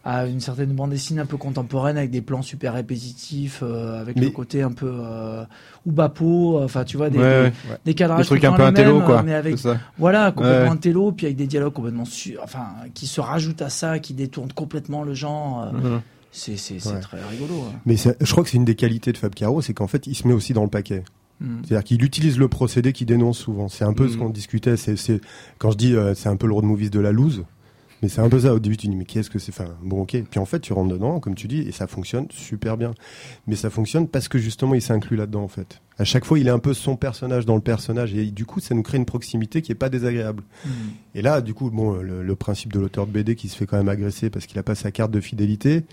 à une certaine bande dessinée un peu contemporaine avec des plans super répétitifs, euh, avec Mais- le côté un peu euh, Oubapo, enfin tu vois des, Ouais, ouais. des, des cadrages Des trucs un peu intello, quoi. mais avec voilà complètement Ouais. intello, puis avec des dialogues complètement su- enfin qui se rajoutent à ça, qui détournent complètement le genre. euh, Mhm. C'est Ouais. très rigolo. hein. Mais je crois que c'est une des qualités de Fab Caro, c'est qu'en fait, il se met aussi dans le paquet. Mm. C'est-à-dire qu'il utilise le procédé qu'il dénonce souvent. C'est un peu ce Mhm. qu'on discutait. C'est, quand je dis euh, c'est un peu le road movies de la loose, mais c'est un peu ça. Au début, tu dis mais qu'est-ce que c'est? Enfin, bon, ok. Puis en fait, tu rentres dedans, comme tu dis, et ça fonctionne super bien. Mais ça fonctionne parce que justement, il s'inclut là-dedans en fait. À chaque fois, il est un peu son personnage dans le personnage, et du coup, ça nous crée une proximité qui est pas désagréable. Mm. Et là, du coup, bon, le, le principe de l'auteur de BD qui se fait quand même agresser parce qu'il a pas sa carte de fidélité.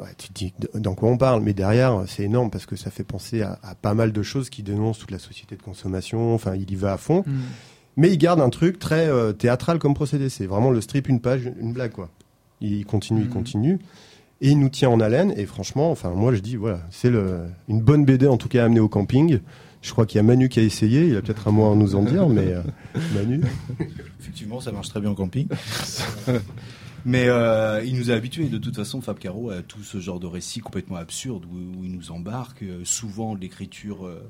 Ouais, tu te dis dans quoi on parle, mais derrière, c'est énorme parce que ça fait penser à, à pas mal de choses qui dénoncent toute la société de consommation. Enfin, il y va à fond, Mm. mais il garde un truc très euh, théâtral comme procédé. C'est vraiment le strip, une page, une blague, quoi. Il continue, il Mhm. continue. Et il nous tient en haleine. Et franchement, enfin, moi, je dis, voilà, c'est le, une bonne BD en tout cas à amener au camping. Je crois qu'il y a Manu qui a essayé. Il a peut-être un mot à nous en dire, mais euh, Manu. Effectivement, ça marche très bien en camping. Mais euh, il nous a habitués de toute façon, Fab Caro, à tout ce genre de récits complètement absurdes où, il nous embarque. euh, souvent l'écriture euh,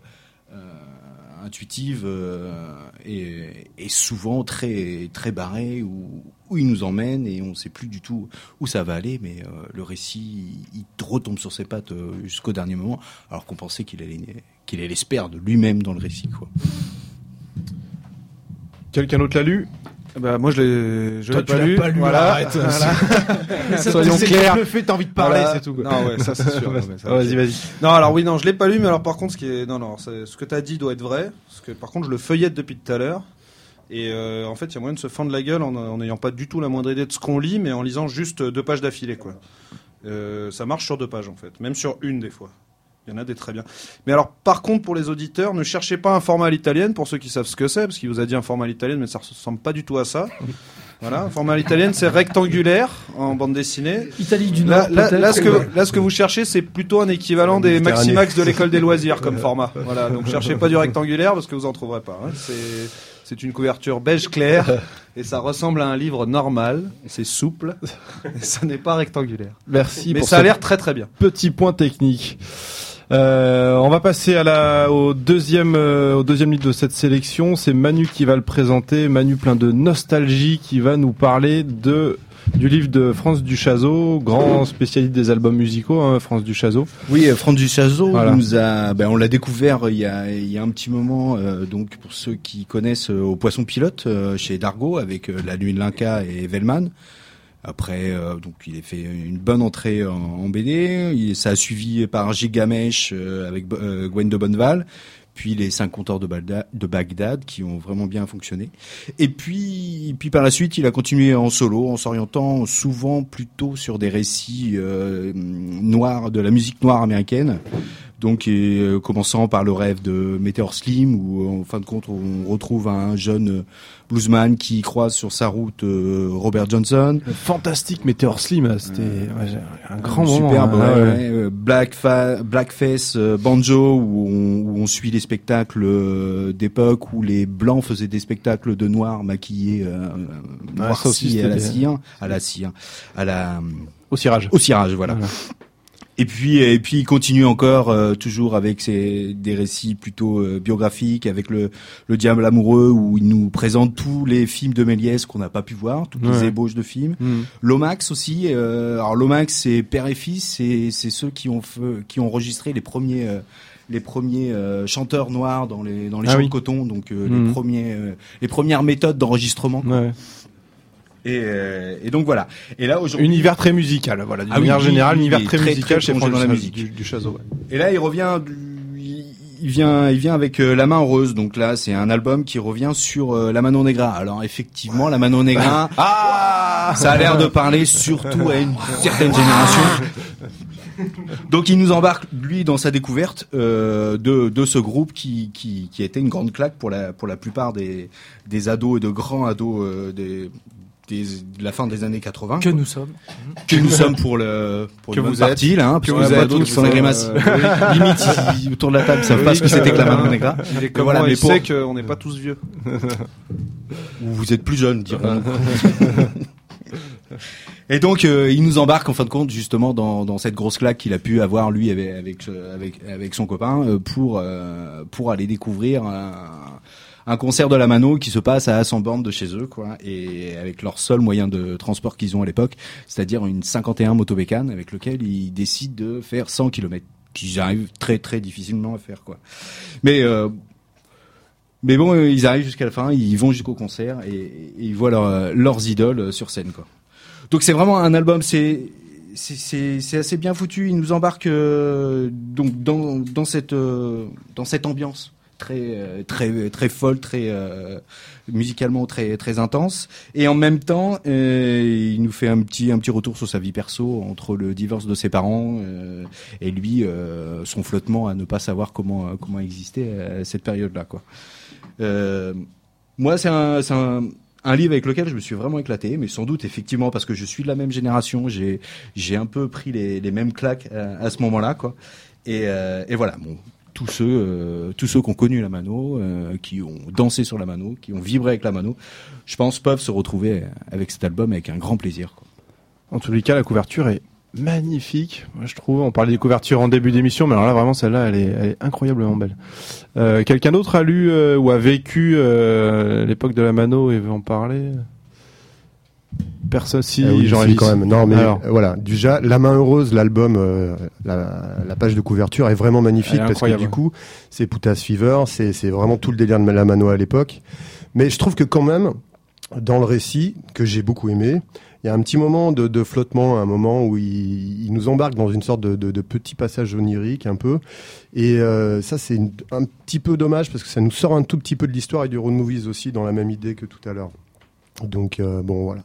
intuitive euh, souvent très très barrée où, il nous emmène et on ne sait plus du tout où ça va aller. Mais le récit, il, retombe sur ses pattes jusqu'au dernier moment, alors qu'on pensait qu'il allait qu'il allait se lui-même dans le récit. Quoi. Quelqu'un d'autre l'a lu? Bah, moi, je l'ai, je Toi, l'ai tu pas lu. pas lu, Voilà. arrête. Voilà. Soyons clairs. le fait, t'as envie de parler, Voilà. c'est tout. quoi. Non, ouais, ça c'est sûr. Vas-y, vas-y. Non, alors oui, non, je l'ai pas lu, mais alors par contre, ce qui est, non, non, ce que t'as dit doit être vrai, parce que par contre, je le feuillette depuis tout à l'heure. Et euh, en fait, il y a moyen de se fendre la gueule en en n'ayant pas du tout la moindre idée de ce qu'on lit, mais en lisant juste deux pages d'affilée, quoi. Euh, ça marche sur deux pages, en fait, même sur une des fois. Il y en a des très bien. Mais alors, par contre, pour les auditeurs, ne cherchez pas un format à l'italienne, pour ceux qui savent ce que c'est, parce qu'il vous a dit un format à l'italienne, mais ça ressemble pas du tout à ça. Voilà, un format à l'italienne, c'est rectangulaire en bande dessinée. Italie du Là, Nord, là, ce que, là, ce que vous cherchez, c'est plutôt un équivalent des. Maximax de l'école des loisirs comme format. Voilà, donc cherchez pas du rectangulaire parce que vous en trouverez pas. hein. C'est, c'est une couverture beige clair et ça ressemble à un livre normal. C'est souple et ça n'est pas rectangulaire. Merci Mais pour ça a l'air très très bien. petit point technique. Euh, on va passer à la, au deuxième, euh, au deuxième livre de cette sélection. C'est Manu qui va le présenter. Manu plein de nostalgie qui va nous parler de du livre de France Duchazot, grand spécialiste des albums musicaux, hein, France Duchazot. Oui, euh, Franck Duchazot Voilà. nous a, ben, on l'a découvert il y a, il y a un petit moment, euh, donc pour ceux qui connaissent euh, au Poisson Pilote euh, chez Dargo avec euh, La Nuit de l'Inca et Vellman. Après, euh, donc il a fait une bonne entrée en, BD. Il, ça a suivi par Gigamesh euh, avec euh, Gwen de Bonneval, puis les cinq compteurs de, Bagdad, de Bagdad qui ont vraiment bien fonctionné. Et puis, et puis par la suite, il a continué en solo, en s'orientant souvent plutôt sur des récits euh, noirs de la musique noire américaine. Donc, et, euh, commençant par le rêve de Meteor Slim, où en fin de compte, on retrouve un jeune euh, bluesman qui croise sur sa route euh, Robert Johnson. Fantastique Meteor Slim, là, c'était ouais, un grand moment. Superbe, hein, ouais, ouais. ouais, euh, Black Fa- Blackface euh, Banjo où on, où on suit les spectacles euh, d'époque où les blancs faisaient des spectacles de noirs maquillés euh, aussi, noircis à la cire, à la cire, à la Au cirage. au cirage, voilà. Voilà. Et puis et puis il continue encore euh, toujours avec ses des récits plutôt euh, biographiques avec le le diable amoureux où il nous présente tous les films de Méliès qu'on n'a pas pu voir, toutes Ouais. les ébauches de films. Mhm. Lomax aussi. Euh, alors Lomax, c'est père et fils, c'est c'est ceux qui ont fait- qui ont enregistré les premiers euh, les premiers euh, chanteurs noirs dans les dans les Ah champs oui. de coton, donc euh, Mhm. les premiers euh, les premières méthodes d'enregistrement. Ouais. Et, euh, et donc voilà. Et là aujourd'hui. Univers très musical, voilà. D'une Ah manière oui, générale, univers très, très, musical très chez dans la musique. Du, du Chazot, ouais. Et là, il revient, du- il vient, il vient avec euh, La Main Heureuse. Donc là, c'est un album qui revient sur euh, La Mano Negra. Alors effectivement, La Mano Negra, Ah ça a l'air de parler surtout à une certaine génération. Donc il nous embarque lui dans sa découverte euh, de, de ce groupe qui, qui, qui a été une grande claque pour la, pour la plupart des, des ados et de grands ados euh, des, des, de la fin des années 80. que nous sommes. que nous sommes pour le pour Que une vous êtes. partie là, hein, Que vous les êtes tous, qui font des euh, grimaces. euh, Limite, ils- autour de la table, ils savent pas ce que c'était que la Mano Negra. Il est comme voilà, moi, mais il pour- sait qu'on n'est pas tous vieux. Ou vous êtes plus jeune, dirons Et donc, euh, il nous embarque en fin de compte justement dans, dans cette grosse claque qu'il a pu avoir lui avec avec avec, avec son copain euh, pour euh, pour aller découvrir un, un concert de la Mano qui se passe à 100 bornes de chez eux, quoi, et avec leur seul moyen de transport qu'ils ont à l'époque, c'est-à-dire une 51 motobécane avec lequel ils décident de faire 100 km, qu'ils arrivent très très difficilement à faire, quoi. Mais euh, mais bon, euh, ils arrivent jusqu'à la fin, ils vont jusqu'au concert et, ils voient euh, leurs idoles sur scène, quoi. Donc c'est vraiment un album, c'est c'est- assez bien foutu. Il nous embarque donc dans dans cette dans cette ambiance très euh, très très folle, très euh, musicalement très très intense. Et en même temps, euh, il nous fait un petit un petit retour sur sa vie perso entre le divorce de ses parents et lui son flottement à ne pas savoir comment comment exister à cette période-là, quoi. Moi, c'est un, livre avec lequel je me suis vraiment éclaté, mais sans doute effectivement parce que je suis de la même génération, j'ai, j'ai un peu pris les, mêmes claques à, ce moment-là, quoi. Et, voilà, tous ceux, euh, ceux qui ont connu la mano, euh, qui ont dansé sur la mano, qui ont vibré avec la mano, je pense peuvent se retrouver avec cet album avec un grand plaisir. En tous les cas, la couverture est magnifique, je trouve. On parlait des couvertures en début d'émission, mais alors là, vraiment, celle-là, elle est, incroyablement belle. Euh, Quelqu'un d'autre a lu ou a vécu l'époque de la Mano et veut en parler? Personne, si, Ah oui, j'en si, quand même. Non, mais Alors. euh, voilà. Déjà, La main heureuse, l'album, euh, la, la page de couverture est vraiment magnifique est parce que du coup, c'est Putas Fever, c'est c'est vraiment tout le délire de la mano à l'époque. Mais je trouve que quand même, dans le récit que j'ai beaucoup aimé, il y a un petit moment de, de flottement, un moment où il, il nous embarque dans une sorte de, de, de petit passage onirique un peu. Et euh, ça, c'est un petit peu dommage parce que ça nous sort un tout petit peu de l'histoire et du road movies aussi dans la même idée que tout à l'heure. Donc euh, bon, voilà.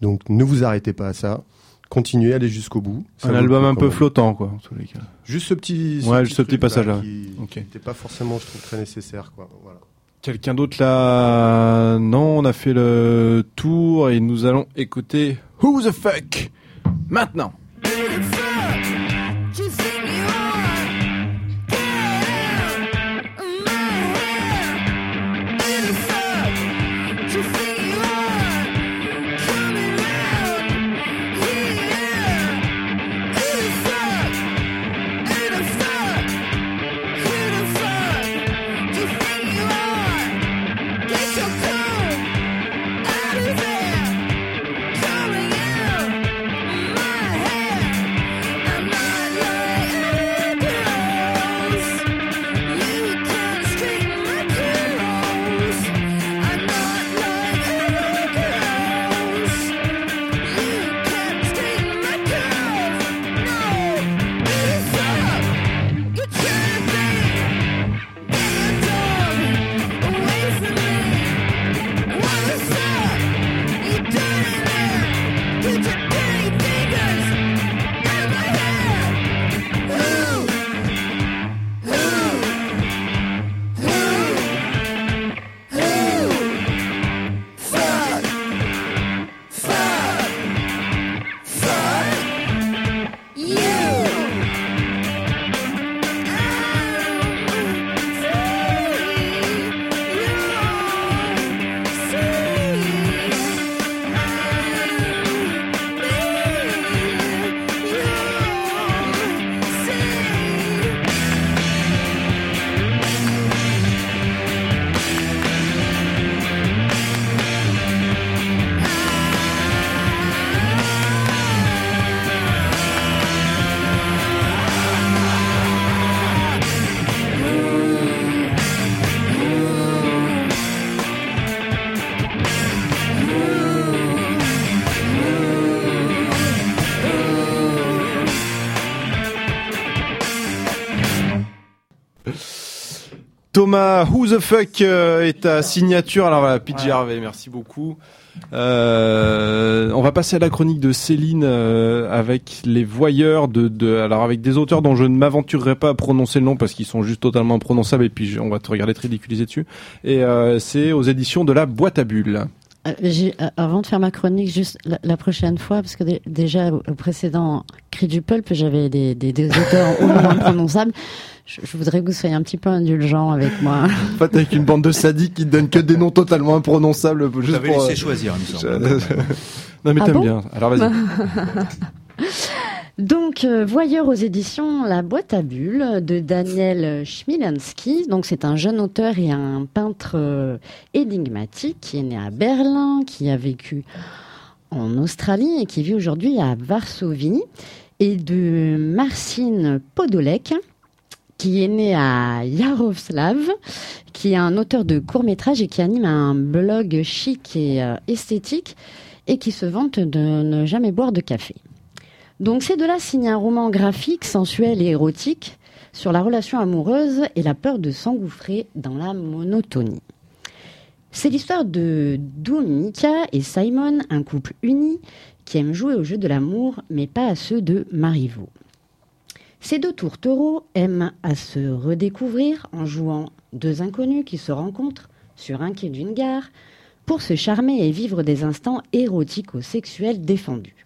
Donc ne vous arrêtez pas à ça. continuer, aller jusqu'au bout. Ça Un album un peu flottant, quoi, en tous les cas. Juste ce petit, Ouais, juste ce petit passage-là. qui n'était pas forcément, je trouve, très nécessaire. Quoi. Voilà. Quelqu'un d'autre là? Non, on a fait le tour et nous allons écouter Who the fuck maintenant. Thomas, Who the fuck euh, est ta signature Alors voilà, PJ Harvey, merci beaucoup. Euh, on va passer à la chronique de Céline euh, avec les voyeurs de, de, alors avec des auteurs dont je ne m'aventurerai pas à prononcer le nom parce qu'ils sont juste totalement imprononçables et puis je- on va te regarder te ridiculiser dessus. Et euh, c'est aux éditions de la boîte à bulles. Euh, j'ai- euh, avant de faire ma chronique, juste la, la prochaine fois, parce que dé- déjà au, au précédent Cri du Pulp, j'avais des, des, des auteurs au nom imprononçables. Je, je voudrais que vous soyez un petit peu indulgents avec moi. En fait, avec une bande de sadiques qui te donnent que des noms totalement imprononçables. Juste J'avais pour, laissé euh, choisir, il me je- semble. non mais Ah t'aimes bon? bien. Alors vas-y. Donc, euh, Voyeur aux éditions La boîte à bulles de Daniel Chmielewski. Donc, c'est un jeune auteur et un peintre euh, énigmatique qui est né à Berlin, qui a vécu en Australie et qui vit aujourd'hui à Varsovie. Et de Marcin Podolek, qui est né à Yaroslav, qui est un auteur de courts-métrages et qui anime un blog chic et euh, esthétique et qui se vante de ne jamais boire de café. Donc ces deux-là signent un roman graphique, sensuel et érotique sur la relation amoureuse et la peur de s'engouffrer dans la monotonie. C'est l'histoire de Dominica et Simon, un couple uni qui aime jouer au jeu de l'amour, mais pas à ceux de Marivaux. Ces deux tourtereaux aiment à se redécouvrir en jouant deux inconnus qui se rencontrent sur un quai d'une gare pour se charmer et vivre des instants érotico-sexuels défendus.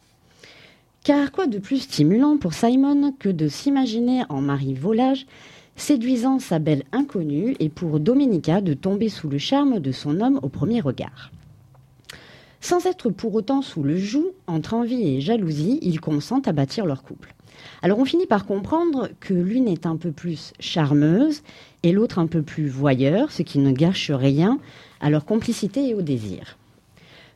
Car quoi de plus stimulant pour Simon que de s'imaginer en mari volage, séduisant sa belle inconnue, et pour Dominica de tomber sous le charme de son homme au premier regard? Sans être pour autant sous le joug, entre envie et jalousie, ils consentent à bâtir leur couple. Alors on finit par comprendre que l'une est un peu plus charmeuse et l'autre un peu plus voyeur, ce qui ne gâche rien à leur complicité et au désir.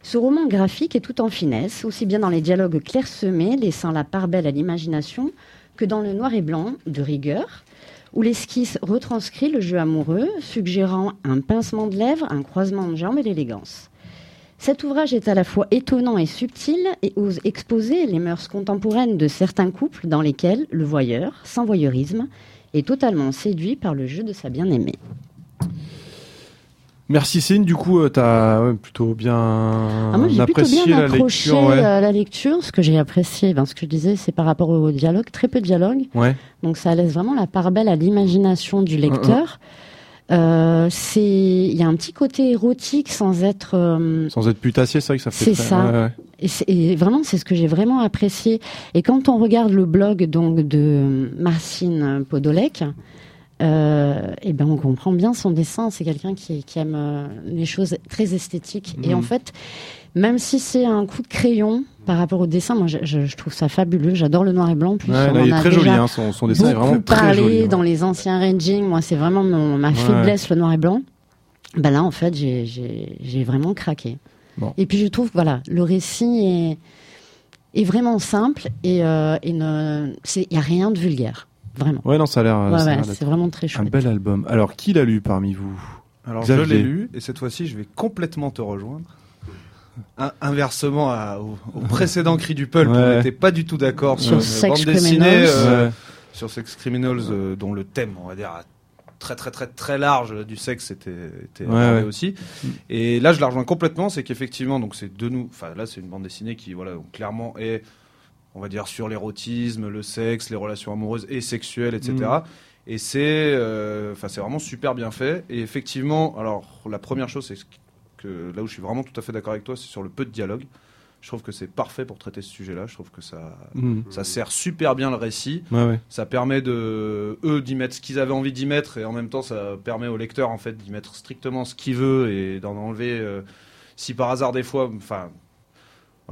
Ce roman graphique est tout en finesse, aussi bien dans les dialogues clairsemés, laissant la part belle à l'imagination, que dans le noir et blanc de rigueur, où l'esquisse retranscrit le jeu amoureux, suggérant un pincement de lèvres, un croisement de jambes et l'élégance. Cet ouvrage est à la fois étonnant et subtil et ose exposer les mœurs contemporaines de certains couples dans lesquels le voyeur, sans voyeurisme, est totalement séduit par le jeu de sa bien-aimée. Merci Céline, du coup, euh, t'as ouais, plutôt bien Ah, moi, j'ai plutôt apprécié bien la accroché lecture. Ouais. euh, la lecture. Ce que j'ai apprécié, ben, ce que je disais, c'est par rapport au dialogue, très peu de dialogue. ouais. Donc ça laisse vraiment la part belle à l'imagination du lecteur. Euh, c'est, il y a un petit côté érotique sans être. euh, Sans être putassier, c'est vrai que ça fait C'est ça. ouais, ouais. et, et vraiment, c'est ce que j'ai vraiment apprécié. Et quand on regarde le blog donc de Marcine Podolek, euh, et ben on comprend bien son dessin. C'est quelqu'un qui, qui aime euh, les choses très esthétiques. Et Mhm. en fait, même si c'est un coup de crayon par rapport au dessin, moi je, trouve ça fabuleux. J'adore le noir et blanc. en Plus Ouais, on en il est a très joli, hein, son, son dessin est vraiment très joli. ouais. dans les anciens ranging. Moi, c'est vraiment mon- ma faiblesse, le noir et blanc. Ben là, en fait, j'ai- vraiment craqué. Bon. Et puis, je trouve que voilà, le récit est, est vraiment simple et euh, il n'y a rien de vulgaire. Vraiment. Ouais, non, ça a l'air. Ouais, ouais, c'est vraiment très un chouette. bel album. Alors, qui l'a lu parmi vous Alors Xavier. je l'ai lu et cette fois-ci je vais complètement te rejoindre. In- inversement à- au, au précédent cri du pulp, Ouais. on n'était pas du tout d'accord sur, Sex bande dessinée euh, sur Sex Criminals euh, dont le thème, on va dire, très très très très large du sexe était, était Ouais, abordé ouais. aussi. Et là je la rejoins complètement, c'est qu'effectivement donc c'est de nous, enfin là c'est une bande dessinée qui voilà donc, clairement est on va dire sur l'érotisme, le sexe, les relations amoureuses et sexuelles, etc. Et c'est, euh, enfin, c'est vraiment super bien fait. Et effectivement, alors la première chose, c'est que là où je suis vraiment tout à fait d'accord avec toi, c'est sur le peu de dialogue. Je trouve que c'est parfait pour traiter ce sujet-là. Je trouve que ça, Mhm. ça sert super bien le récit. Ouais, ouais. Ça permet de eux d'y mettre ce qu'ils avaient envie d'y mettre, et en même temps, ça permet au lecteur en fait d'y mettre strictement ce qu'il veut et d'en enlever. euh, si par hasard des fois, enfin.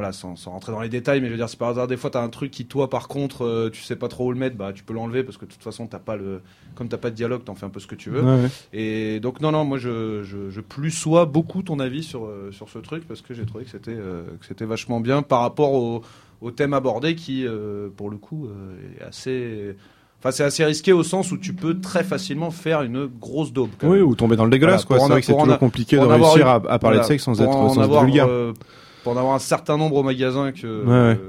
Voilà, sans, sans rentrer dans les détails, mais je veux dire, si par hasard des fois t'as un truc qui toi par contre euh, tu sais pas trop où le mettre, bah tu peux l'enlever parce que de toute façon t'as pas le, comme t'as pas de dialogue, t'en fais un peu ce que tu veux. Ouais, ouais. Et donc non non, moi je je, je plus sois beaucoup ton avis sur euh, sur ce truc parce que j'ai trouvé que c'était euh, que c'était vachement bien par rapport au, au thème abordé qui euh, pour le coup est assez Enfin, c'est assez risqué au sens où tu peux très facilement faire une grosse daube. Oui, ou tomber dans le dégueulasse, Voilà, quoi. C'est vrai a- que c'est toujours a- compliqué de réussir à, à parler voilà, de sexe être, sans être avoir, vulgaire. Euh, pour en avoir un certain nombre au magasin que. Ouais, ouais.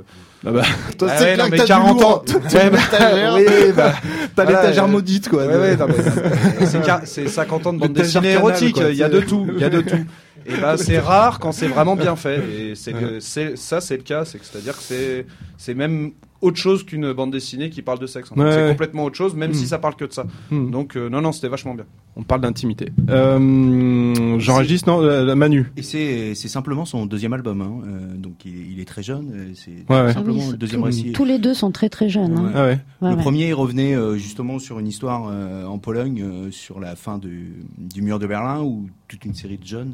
Ah bah, Toi, Ah c'est ouais, clair non, que mais t'as 40 du ans. Ouais, T'as une bah, étagère. oui, bah, voilà, l'étagère euh, maudite, quoi. Ouais, ouais, non, mais c'est quar- c'est 50 ans de bande L'étagère dessinée érotique, il y a de tout, il y a de tout. Et ben c'est rare quand c'est vraiment bien fait. Et c'est que- c'est ça c'est le cas, c'est que c'est-à-dire que c'est c'est même autre chose qu'une bande dessinée qui parle de sexe. en fait. Ouais, c'est ouais. complètement autre chose, même si ça parle que de ça. hmm, Donc euh, non non c'était vachement bien. on parle d'intimité. Euh, J'enregistre, non, la, la Manu. Et c'est simplement son deuxième album, hein. Euh, donc il, il est très jeune. euh, C'est Ouais, ouais. simplement oui, le deuxième tous- récit. Tous les deux sont très très jeunes. hein. Ah ouais. Ouais, le ouais. premier il revenait euh, justement sur une histoire euh, en Pologne euh, sur la fin du, du mur de Berlin où toute une série de jeunes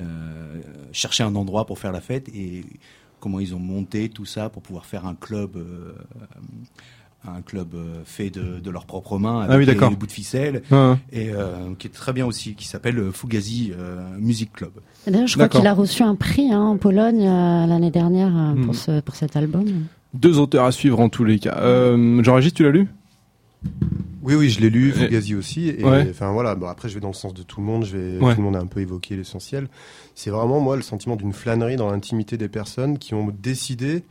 euh, cherchaient un endroit pour faire la fête et comment ils ont monté tout ça pour pouvoir faire un club. euh, un club euh, fait de, de leurs propres mains avec Ah oui, les bouts de ficelle Ah, et euh, qui est très bien aussi qui s'appelle Fugazi euh, Music Club. D'ailleurs, je crois qu'il a reçu un prix hein, en Pologne euh, l'année dernière pour, ce, pour cet album. Deux auteurs à suivre en tous les cas. Euh, J'enregistre, tu l'as lu? Oui, oui, je l'ai lu, Et- Fugazi aussi. Et Ouais. enfin voilà, bon, après je vais dans le sens de tout le monde, je vais, Ouais. tout le monde a un peu évoqué l'essentiel. C'est vraiment moi le sentiment d'une flânerie dans l'intimité des personnes qui ont décidé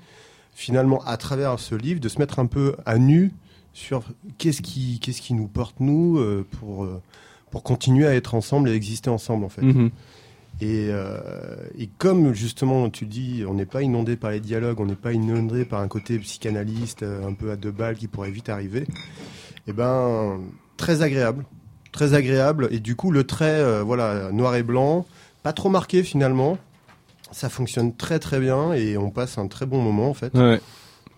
finalement à travers ce livre de se mettre un peu à nu sur qu'est-ce qui, qu'est-ce qui nous porte nous euh, pour, euh, pour continuer à être ensemble et exister ensemble en fait. Mhm. Et, euh, et comme justement tu dis, on n'est pas inondé par les dialogues, on n'est pas inondé par un côté psychanalyste euh, un peu à deux balles qui pourrait vite arriver, et ben très agréable, très agréable. Et du coup le trait, euh, voilà, noir et blanc, pas trop marqué finalement. Ça fonctionne très très bien et on passe un très bon moment en fait. Ouais.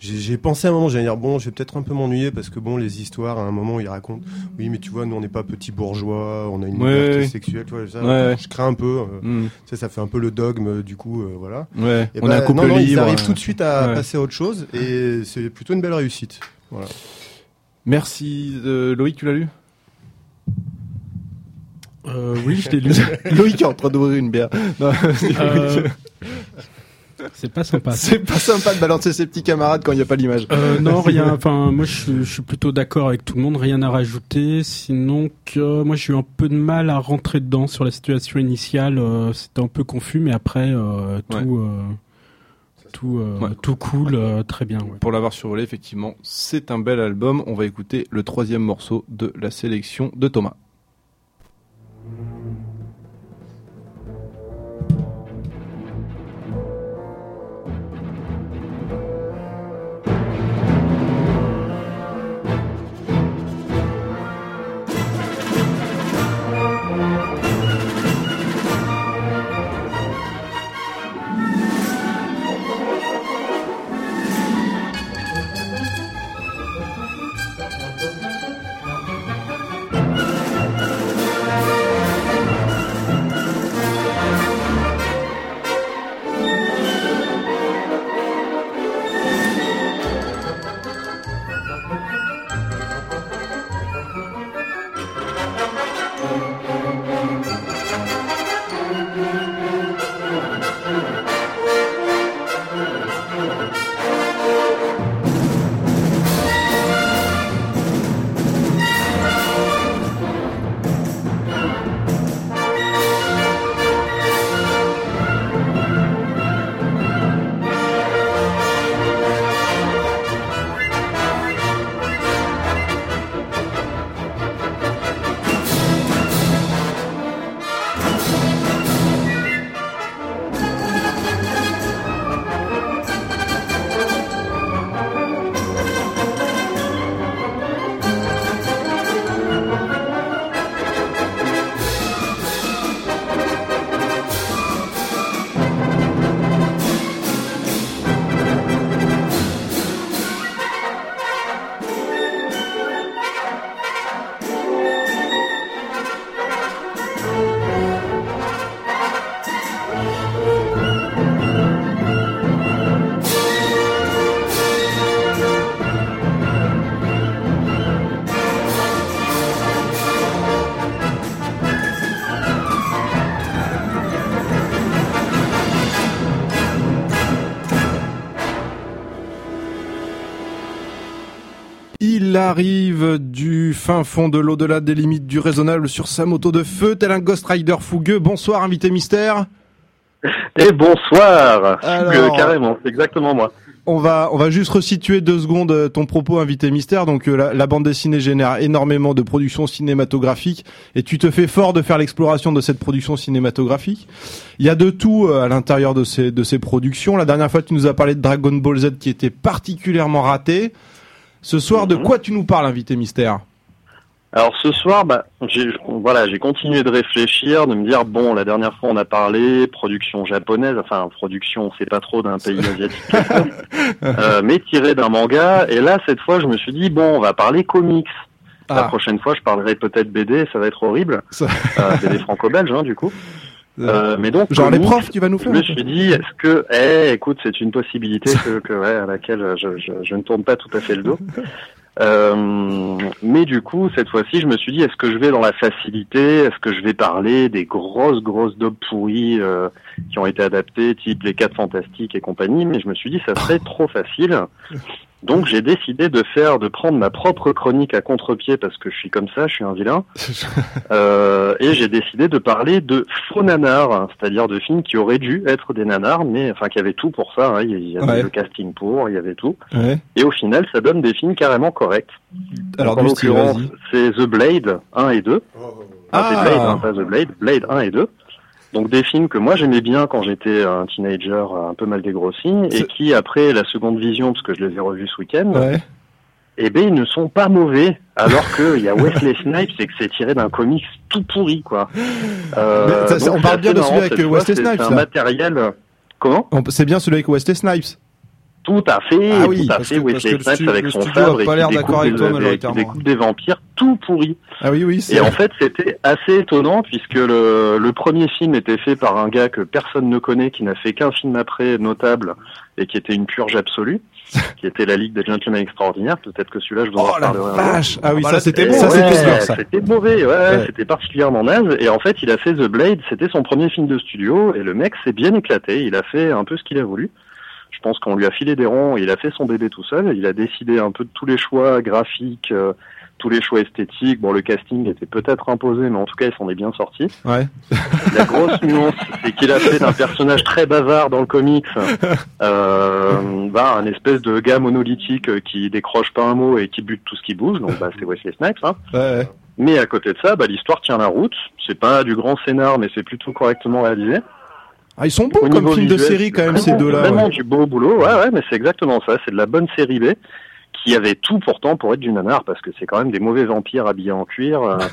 J'ai pensé à un moment, j'allais dire bon, je vais peut-être un peu m'ennuyer parce que bon, les histoires à un moment ils racontent, oui mais tu vois, nous on n'est pas petits bourgeois, on a une Ouais, liberté ouais. sexuelle, tu vois, ça, Ouais. je crains un peu. euh, tu sais, ça fait un peu le dogme, euh, du coup, euh, voilà. Ouais. Et On bah, a un couple non, non, libre. Ils arrivent tout de suite à ouais. passer à autre chose, et c'est plutôt une belle réussite. Voilà. Merci. Euh, Loïc, tu l'as lu? Euh, oui, je l'ai lu. Loïc est en train d'ouvrir une bière. Non, Euh, c'est pas sympa. c'est pas sympa de balancer ses petits camarades quand il n'y a pas l'image. Euh, non, rien. Enfin, moi, je, suis- je suis plutôt d'accord avec tout le monde. Rien à rajouter. Sinon, que moi, j'ai eu un peu de mal à rentrer dedans sur la situation initiale. euh, C'était un peu confus, mais après, euh, tout, Ouais. euh, tout, euh, Ouais. tout cool, euh, très bien. ouais. Pour l'avoir survolé, effectivement, c'est un bel album. On va écouter le troisième morceau de la sélection de Thomas. Arrive du fin fond de l'au-delà des limites du raisonnable sur sa moto de feu, tel un Ghost Rider fougueux. Bonsoir, invité mystère. Et bonsoir Alors- Euh, Carrément, c'est exactement moi. On va, on va juste resituer deux secondes euh, ton propos, invité mystère. Donc, euh, la, la bande dessinée génère énormément de productions cinématographiques et tu te fais fort de faire l'exploration de cette production cinématographique. Il y a de tout euh, à l'intérieur de ces, de ces productions. La dernière fois, tu nous as parlé de Dragon Ball Z qui était particulièrement raté. Ce soir, de Mhm. quoi tu nous parles, invité mystère Alors ce soir, bah, j'ai voilà, j'ai continué de réfléchir, de me dire bon, la dernière fois on a parlé production japonaise, enfin production, c'est pas trop d'un pays asiatique, euh, mais tiré d'un manga. Et là, cette fois, je me suis dit bon, on va parler comics. La Ah, prochaine fois, je parlerai peut-être BD, ça va être horrible. Ça- Euh, BD franco-belge, hein, du coup. Euh, mais donc genre les profs, tu vas nous Je faire me suis dit, est-ce que, eh, écoute, c'est une possibilité que, que ouais, à laquelle je, je, je ne tourne pas tout à fait le dos. Euh, mais du coup, cette fois-ci, je me suis dit, est-ce que je vais dans la facilité? Est-ce que je vais parler des grosses, grosses daubes pourries euh, qui ont été adaptées, type les quatre fantastiques et compagnie? Mais je me suis dit, ça serait trop facile. Donc, j'ai décidé de faire, de prendre ma propre chronique à contre-pied parce que je suis comme ça, je suis un vilain. Euh, et j'ai décidé de parler de faux nanars, hein, c'est-à-dire de films qui auraient dû être des nanars, mais enfin qui avaient tout pour ça. hein. Il y avait Ouais. le casting pour, il y avait tout. Ouais. Et au final, ça donne des films carrément corrects. Alors, Donc, en l'occurrence, c'est The Blade 1 et 2. Enfin, c'est Ah. Blade, hein, pas The Blade, Blade 1 et 2. Donc des films que moi j'aimais bien quand j'étais un teenager un peu mal dégrossi et qui après la seconde vision, parce que je les ai revus ce week-end, Ouais. eh ben ils ne sont pas mauvais, alors qu'il y a Wesley Snipes et que c'est tiré d'un comics tout pourri quoi. Euh, ça, donc on parle bien de celui avec Wesley c'est- Snipes, C'est un matériel. Comment? On- C'est bien celui avec Wesley Snipes. Tout à fait, Ah oui, tout à fait. que- Wesley Snipes avec son sabre et pas qui découpe d'accord avec des- toi, des- majoritairement. qui découpe des vampires tout pourris. Ah oui, oui. c'est- Et en fait, c'était assez étonnant puisque le, le premier film était fait par un gars que personne ne connaît, qui n'a fait qu'un film après notable et qui était une purge absolue, qui était la Ligue des Gentlemen Extraordinaires. Peut-être que celui-là, je vous en Oh la reparlerai vache Ah oui, Ah ça c'était bon. Ça ouais, c'était ça. C'était mauvais, ouais, Ouais. c'était particulièrement naze. Et en fait, il a fait The Blade, c'était son premier film de studio, et le mec s'est bien éclaté. Il a fait un peu ce qu'il a voulu. Je pense qu'on lui a filé des ronds, il a fait son bébé tout seul, il a décidé un peu de tous les choix graphiques, euh, tous les choix esthétiques. Bon, le casting était peut-être imposé, mais en tout cas, il s'en est bien sorti. Ouais. La grosse nuance, c'est qu'il a fait d'un personnage très bavard dans le comics, euh, bah, un espèce de gars monolithique euh, qui décroche pas un mot et qui bute tout ce qui bouge. Donc, bah, c'est Wesley Snipes. Hein. Ouais. Mais à côté de ça, bah, l'histoire tient la route. C'est pas du grand scénar, mais c'est plutôt correctement réalisé. Ah, ils sont Au comme niveau film de série quand même ces deux-là. Vraiment ouais. du beau boulot, ouais, ouais, mais c'est exactement ça. C'est de la bonne série B qui avait tout pourtant pour être du nanar parce que c'est quand même des mauvais vampires habillés en cuir. euh,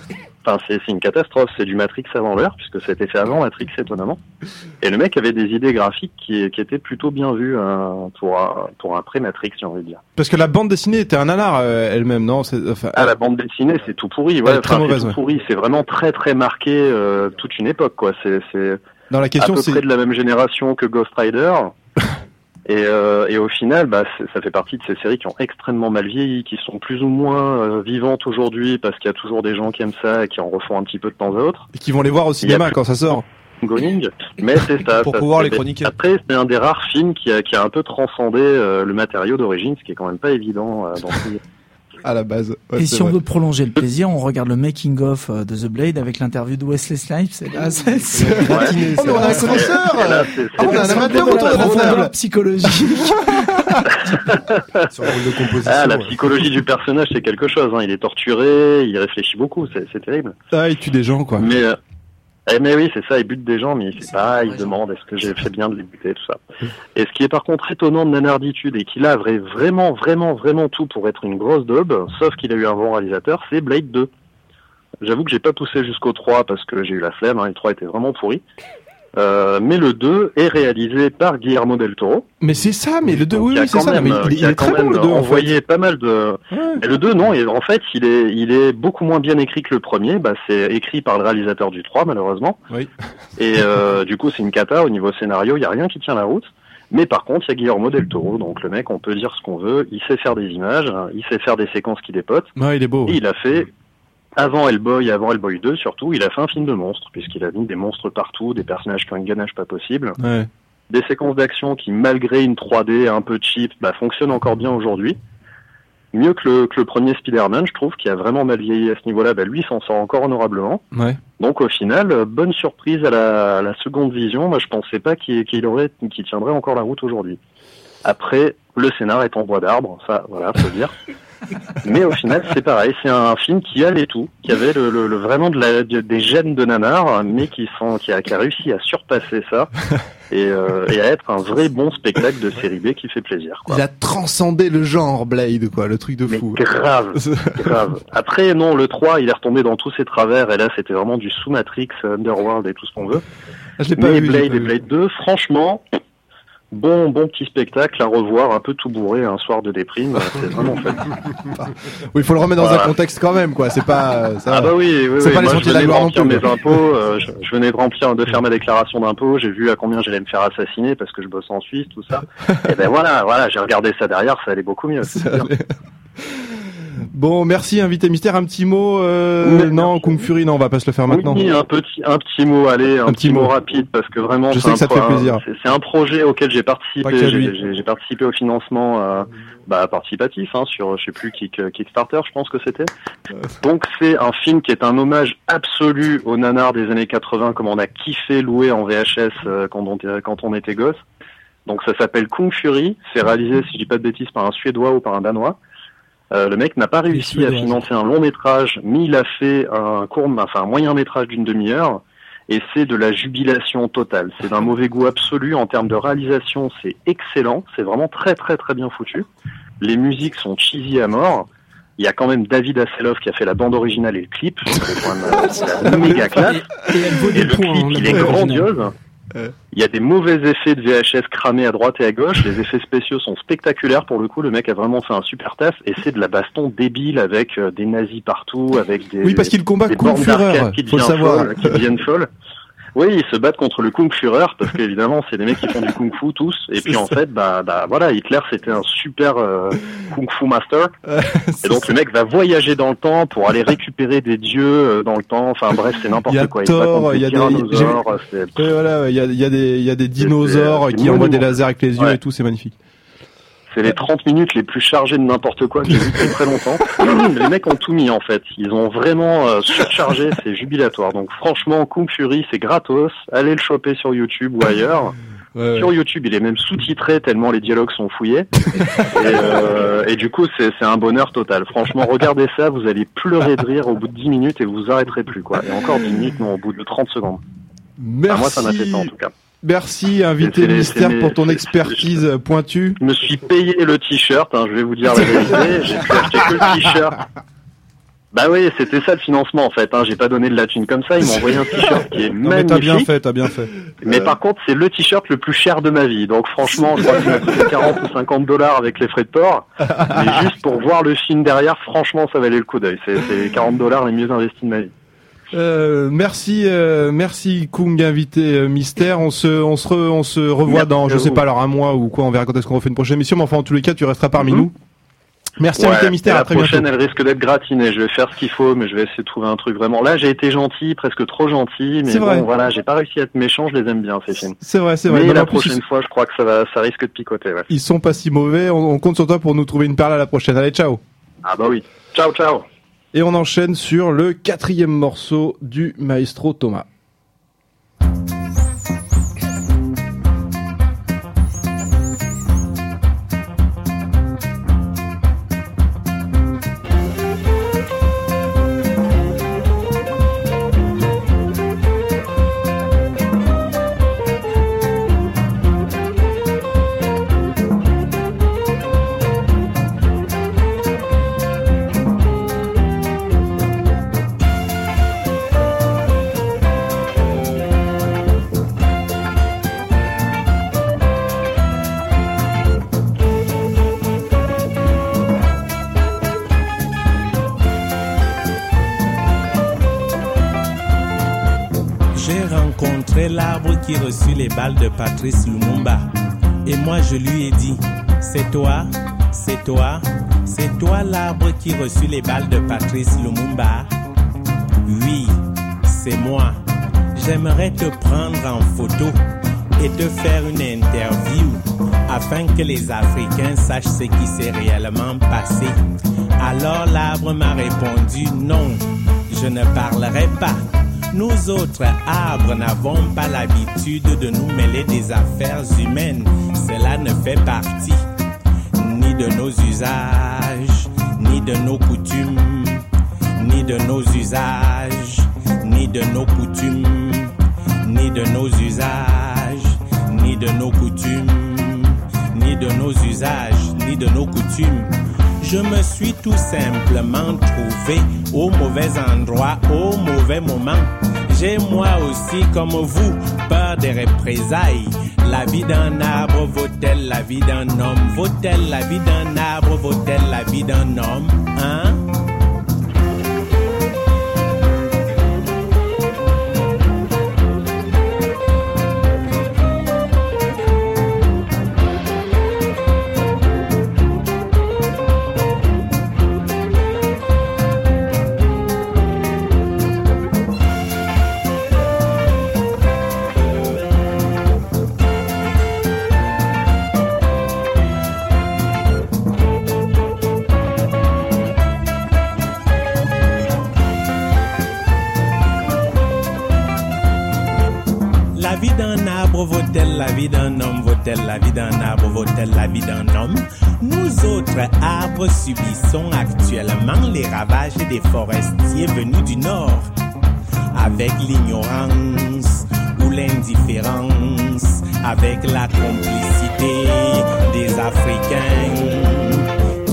Enfin, c'est une catastrophe. C'est du Matrix avant l'heure puisque ça a été fait avant Matrix étonnamment. Et le mec avait des idées graphiques qui, qui étaient plutôt bien vues euh, pour un, pour un pré-Matrix, j'ai envie de dire. Parce que la bande dessinée était un nanar euh, elle-même, non? Enfin, Ah, la bande dessinée, c'est tout pourri. Ouais, c'est mauvaise, tout ouais. pourri. C'est vraiment très très marqué euh, toute une époque, quoi. C'est Dans la à question, peu c'est près de la même génération que Ghost Rider. Et, euh, et au final, bah, ça fait partie de ces séries qui ont extrêmement mal vieilli, qui sont plus ou moins euh, vivantes aujourd'hui parce qu'il y a toujours des gens qui aiment ça et qui en refont un petit peu de temps à autre. qui vont les voir au cinéma quand ça sort. Going, mais c'est ça. Pour ça- pouvoir les chroniquer. Après, c'est un des rares films qui a, qui a un peu transcendé euh, le matériau d'origine, ce qui est quand même pas évident euh, dans À la base. Ouais, Et c'est si on vrai. veut prolonger le plaisir, on regarde le making of euh, de The Blade avec l'interview de Wesley Snipes. Et là, c'est c'est- Gratiné, Oh, mais on a un c'est- connaisseur c'est- Ah, on a un c'est- amateur de autour la de la table. psychologique. sur le rôle de composition. Ah, la ouais. psychologie du personnage, c'est quelque chose. Hein. Il est torturé, il réfléchit beaucoup, c'est c'est terrible. Ah, il tue des gens, quoi. Mais, euh, eh, mais oui, c'est ça, il bute des gens, mais il sait pas, il se demande est-ce que j'ai fait bien de les buter, tout ça. Et ce qui est par contre étonnant de Nanarditude et qu'il a vrai- vraiment, vraiment, vraiment tout pour être une grosse daube, sauf qu'il a eu un bon réalisateur, c'est Blade 2. J'avoue que j'ai pas poussé jusqu'au 3 parce que j'ai eu la flemme, hein, le 3 était vraiment pourri. Euh, mais le 2 est réalisé par Guillermo del Toro. Mais c'est ça, mais le 2, oui, c'est ça. même, mais il, il a est très bon, le 2, en fait. envoyé pas mal de, Ouais. le 2, non, et en fait, il est, il est beaucoup moins bien écrit que le premier. Bah, c'est écrit par le réalisateur du 3, malheureusement. Oui. Et euh, du coup, c'est une cata au niveau scénario. Il y a rien qui tient la route. Mais par contre, il y a Guillermo del Toro. Donc le mec, on peut dire ce qu'on veut. Il sait faire des images. hein, Il sait faire des séquences qui dépotent. Ouais, il est beau. Et il a fait, avant Hellboy avant Hellboy 2, surtout, il a fait un film de monstres, puisqu'il a mis des monstres partout, des personnages qui ont une ganache pas possible Ouais. des séquences d'action qui, malgré une 3D un peu cheap, bah, fonctionnent encore bien aujourd'hui. mieux que le, que le premier Spider-Man, je trouve, qui a vraiment mal vieilli à ce niveau-là. Bah, lui s'en sort encore honorablement. Ouais. Donc au final, euh, bonne surprise à la, à la seconde vision. Moi, je pensais pas qu'il qu'il aurait, qu'il tiendrait encore la route aujourd'hui. Après, le scénar est en bois d'arbre, ça, voilà, faut dire. Mais au final, c'est pareil. C'est un film qui avait tout, qui avait le, le- le- vraiment de la, de- des gènes de nanar, mais qui sont, qui a, qui a réussi à surpasser ça et, euh, et à être un vrai bon spectacle de série B qui fait plaisir. Quoi. Il a transcendé le genre Blade, quoi, le truc de Mais fou. grave, grave. Après, non, le 3, il est retombé dans tous ses travers, et là, c'était vraiment du sous-Matrix, Underworld et tout ce qu'on veut. Ah, je l'ai pas Mais vu. Blade et. Blade 2, franchement, bon, bon petit spectacle à revoir, un peu tout bourré un soir de déprime, c'est vraiment fait. Oui, il faut le remettre dans Voilà. un contexte quand même, quoi. C'est pas. euh, Ça Ah bah oui, oui, oui. pas Moi, je venais de remplir mes impôts, euh, je, je venais de remplir, de faire ma déclaration d'impôts, j'ai vu à combien j'allais me faire assassiner parce que je bosse en Suisse, tout ça. et ben voilà, voilà, j'ai regardé ça derrière, ça allait beaucoup mieux. Bon, merci, invité mystère. Un petit mot. Euh, non. Kung Fury, non, on va pas se le faire maintenant. Oui, un petit, un petit mot, allez, un, Un petit petit mot. mot. rapide parce que vraiment, Je c'est sais un que ça te fait plaisir. C'est un projet auquel j'ai participé. J'ai participé au financement, euh, bah, participatif, hein, sur, je sais plus, Kick, Kickstarter, je pense que c'était. Donc c'est un film qui est un hommage absolu au nanar des années 80, comme on a kiffé louer en VHS euh, quand on, était- quand on était gosse. Donc ça s'appelle Kung Fury. C'est réalisé, si je dis pas de bêtises, par un Suédois ou par un Danois. Euh, le mec n'a pas réussi à Suédois. financer un long métrage, mais il a fait un court, enfin un moyen métrage d'une demi-heure, et c'est de la jubilation totale. C'est d'un mauvais goût absolu en termes de réalisation, c'est excellent, c'est vraiment très très très bien foutu. Les musiques sont cheesy à mort. Il y a quand même David Hasselhoff qui a fait la bande originale et le clip, c'est quand même euh, méga classe. Et le clip, hein, il est grandiose. Euh. Il y a des mauvais effets de VHS cramés à droite et à gauche. Les effets spéciaux sont spectaculaires pour le coup. Le mec a vraiment fait un super taf et c'est de la baston débile avec euh, des nazis partout, avec des, Oui, parce qu'il combat Kung qui Faut le deviennent savoir. folles, qui deviennent folles. Oui, ils se battent contre le Kung Führer parce qu'évidemment, c'est des mecs qui font du Kung Fu tous. Et puis en fait, bah, bah voilà, Hitler c'était un super euh, Kung Fu master. Et donc le mec va voyager dans le temps pour aller récupérer des dieux euh, dans le temps. Enfin bref, c'est n'importe Il y a quoi. Thor, il y a des voilà, il y a, il y a des, il y a des dinosaures qui envoient des lasers avec les yeux Ouais. et tout, c'est magnifique. C'est les 30 minutes les plus chargées de n'importe quoi que j'ai vu depuis très longtemps. les mecs ont tout mis en fait. Ils ont vraiment euh, surchargé, c'est jubilatoire. Donc franchement, Kung Fury, c'est gratos. Allez le choper sur YouTube ou ailleurs. Ouais, ouais. Sur YouTube, il est même sous-titré tellement les dialogues sont fouillés. et, euh, et du coup, c'est c'est un bonheur total. Franchement, regardez ça, vous allez pleurer de rire au bout de 10 minutes et vous arrêterez plus quoi. Et encore 10 minutes, non, au bout de 30 secondes. Merci, Enfin, moi, ça m'a fait ça en tout cas. Merci, invité mystère, c'est- pour ton expertise pointue. Je me suis payé le t-shirt, hein, je vais vous dire la vérité. J'ai pu acheter que le t-shirt. Bah oui, c'était ça le financement en fait. Hein. J'ai pas donné de la thune comme ça. Ils m'ont envoyé un t-shirt qui est Non, mais t'as bien fait, t'as bien fait. Mais par contre, c'est le t-shirt le plus cher de ma vie. Donc franchement, je crois qu'il m'a coûté 40 ou 50 dollars avec les frais de port. Mais juste pour voir le film derrière, franchement, ça valait le coup d'œil. C'est c'est les 40 dollars les mieux investis de ma vie. Euh, merci, euh, merci Kung, invité euh, mystère. On se, on se, re- on se revoit Merci dans, je sais pas, alors un mois ou quoi. On verra quand est-ce qu'on refait une prochaine émission. Mais enfin, en tous les cas, tu resteras parmi Mhm. nous. Merci, Ouais, invité mystère. la À très prochaine, bientôt. elle risque d'être gratinée. Je vais faire ce qu'il faut, mais je vais essayer de trouver un truc vraiment. Là, j'ai été gentil, presque trop gentil, mais C'est vrai. bon, voilà, j'ai pas réussi à être méchant. Je les aime bien ces films. C'est vrai, c'est vrai. Mais Non, la prochaine fois, je crois que ça va, ça risque de picoter. Ouais. ils, ils sont pas si mauvais. On, on compte sur toi pour nous trouver une perle à la prochaine. Allez, ciao. Ah bah oui. Ciao, ciao. Et on enchaîne sur le quatrième morceau du maestro Thomas. L'arbre qui reçut les balles de Patrice Lumumba. Et moi je lui ai dit, c'est toi, c'est toi, c'est toi l'arbre qui reçut les balles de Patrice Lumumba. Oui, c'est moi. J'aimerais te prendre en photo et te faire une interview afin que les Africains sachent ce qui s'est réellement passé. Alors l'arbre m'a répondu non, je ne parlerai pas. Nous autres arbres n'avons pas l'habitude de nous mêler des affaires humaines. Cela ne fait partie ni de nos usages, ni de nos coutumes, ni de nos usages, ni de nos coutumes, ni de nos usages, ni de nos coutumes, ni de nos usages, ni de nos coutumes. Je me suis tout simplement trouvé au mauvais endroit, au mauvais moment. J'ai moi aussi, comme vous, peur des représailles. La vie d'un arbre vaut-elle la vie d'un homme? Vaut-elle la vie d'un arbre? Vaut-elle la vie d'un homme Hein? Vaut-elle la vie d'un arbre Vaut-elle la vie d'un homme? Nous autres arbres subissons actuellement les ravages des forestiers venus du nord. Avec l'ignorance ou l'indifférence, avec la complicité des Africains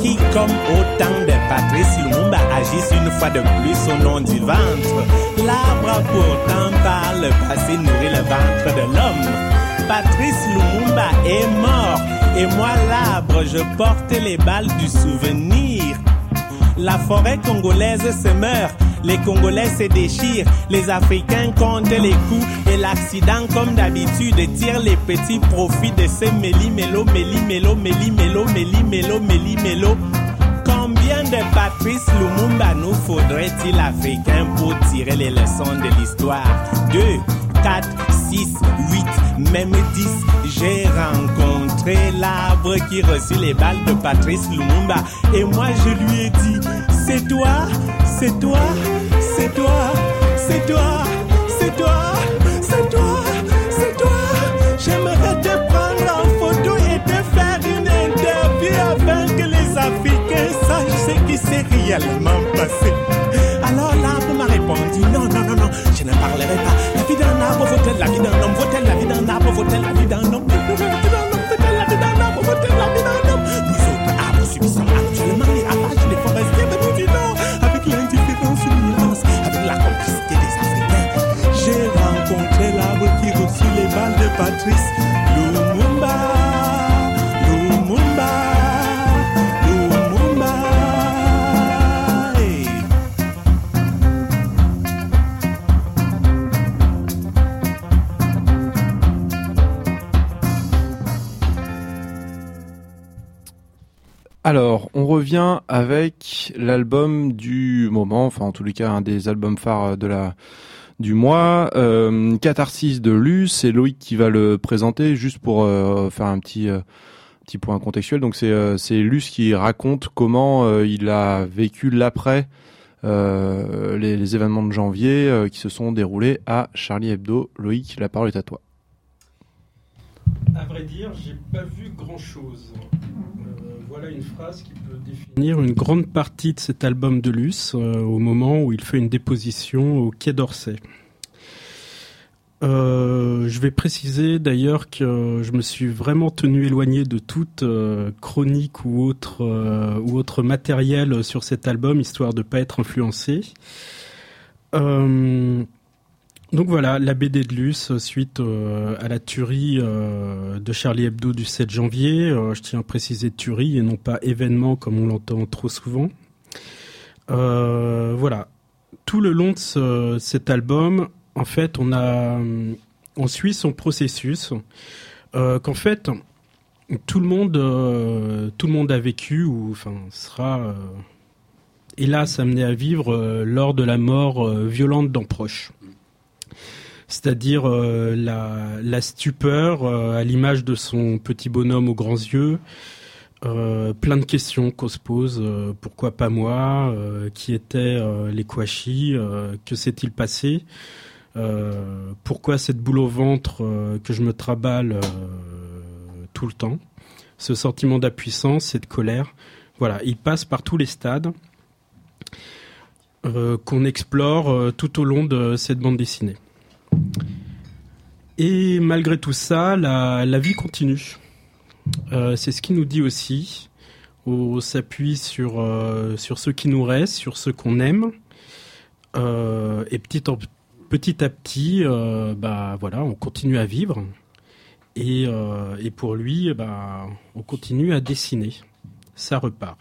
qui, comme au temps de Patrice Lumumba, agissent une fois de plus au nom du ventre. L'arbre pourtant par le passé nourri le ventre de l'homme. Patrice Lumumba est mort et moi l'arbre, je porte les balles du souvenir. La forêt congolaise se meurt, les Congolais se déchirent, les Africains comptent les coups et l'accident comme d'habitude tire les petits profits de ces méli-mélo, méli-mélo, méli-mélo, méli-mélo, méli-mélo. Combien de Patrice Lumumba nous faudrait-il africains pour tirer les leçons de l'histoire? 2, 4, 6, 8, même 10. J'ai rencontré l'arbre qui reçut les balles de Patrice Lumumba et moi je lui ai dit C'est toi, c'est toi, c'est toi, c'est toi, c'est toi, c'est toi, c'est toi. J'aimerais te prendre en photo et te faire une interview afin que les Africains sachent ce qui s'est réellement passé. Alors l'arbre m'a répondu non, non, non, non, je ne parlerai d'un arbre vaut-elle la vie avec l'album du moment, enfin en tous les cas un des albums phares de la du mois, euh, Catharsis de Luce. C'est Loïc qui va le présenter, juste pour euh, faire un petit euh, petit point contextuel. Donc c'est euh, c'est Luce qui raconte comment il a vécu l'après les, les événements de janvier qui se sont déroulés à Charlie Hebdo. Loïc, la parole est à toi. À vrai dire, j'ai pas vu grand chose. Une phrase qui peut définir une grande partie de cet album de Luce euh, au moment où il fait une déposition au Quai d'Orsay. Euh, je vais préciser d'ailleurs que je me suis vraiment tenu éloigné de toute euh, chronique ou autre ou autre matériel sur cet album histoire de pas être influencé. Euh, donc voilà, la BD de Luce suite euh, à la tuerie euh, de Charlie Hebdo du 7 janvier. Euh, je tiens à préciser tuerie et non pas événement comme on l'entend trop souvent. Euh, voilà, tout le long de ce- cet album, en fait, on a, on suit son processus. Euh, Qu'en fait, tout le monde, euh, a vécu ou enfin sera euh, hélas amené à vivre euh, lors de la mort euh, violente d'un proche. C'est-à-dire euh, la, la stupeur euh, à l'image de son petit bonhomme aux grands yeux. Euh, plein de questions qu'on se pose. pourquoi pas moi Qui étaient les Kouachi Que s'est-il passé Pourquoi cette boule au ventre que je me traballe tout le temps Ce sentiment d'impuissance, cette colère. Voilà, il passe par tous les stades qu'on explore tout au long de cette bande dessinée. Et malgré tout ça, la, vie continue. Euh, c'est ce qu'il nous dit aussi. On s'appuie sur, euh, sur ce qui nous reste, sur ce qu'on aime. Euh, et petit, à petit, bah, voilà, on continue à vivre. Et, et pour lui, bah, on continue à dessiner. Ça repart.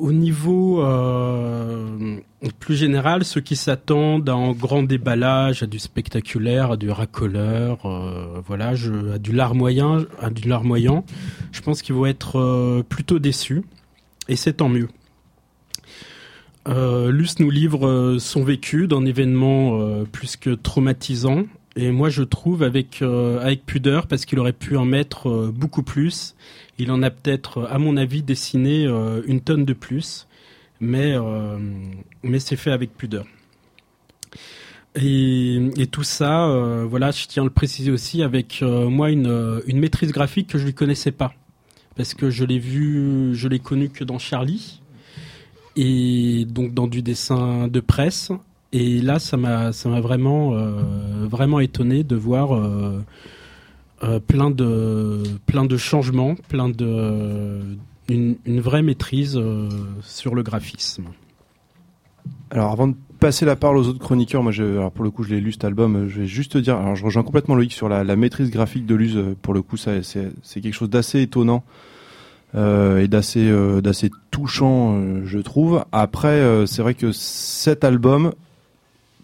Au niveau euh, plus général, ceux qui s'attendent à un grand déballage, à du spectaculaire, à du racoleur, euh, voilà, à du larmoyant, à du larmoyant, je pense qu'ils vont être euh, plutôt déçus, et c'est tant mieux. Luce nous livre son vécu d'un événement plus que traumatisant, et moi je trouve avec pudeur parce qu'il aurait pu en mettre beaucoup plus. Il en a peut-être, à mon avis, dessiné euh, une tonne de plus, mais euh, mais c'est fait avec pudeur. Et, tout ça, euh, voilà, je tiens à le préciser aussi avec moi une, maîtrise graphique que je ne connaissais pas. Parce que je l'ai vu, je l'ai connu que dans Charlie. Et donc dans du dessin de presse. Et là, ça m'a, vraiment, vraiment étonné de voir plein de, plein de changements, plein de, une, une vraie maîtrise euh, sur le graphisme. Alors avant de passer la parole aux autres chroniqueurs, moi alors pour le coup je l'ai lu cet album, euh, je vais juste te dire, alors je rejoins complètement Loïc sur la, maîtrise graphique de Luz, euh, pour le coup ça c'est quelque chose d'assez étonnant euh, et d'assez euh, d'assez touchant euh, je trouve. Après euh, c'est vrai que cet album,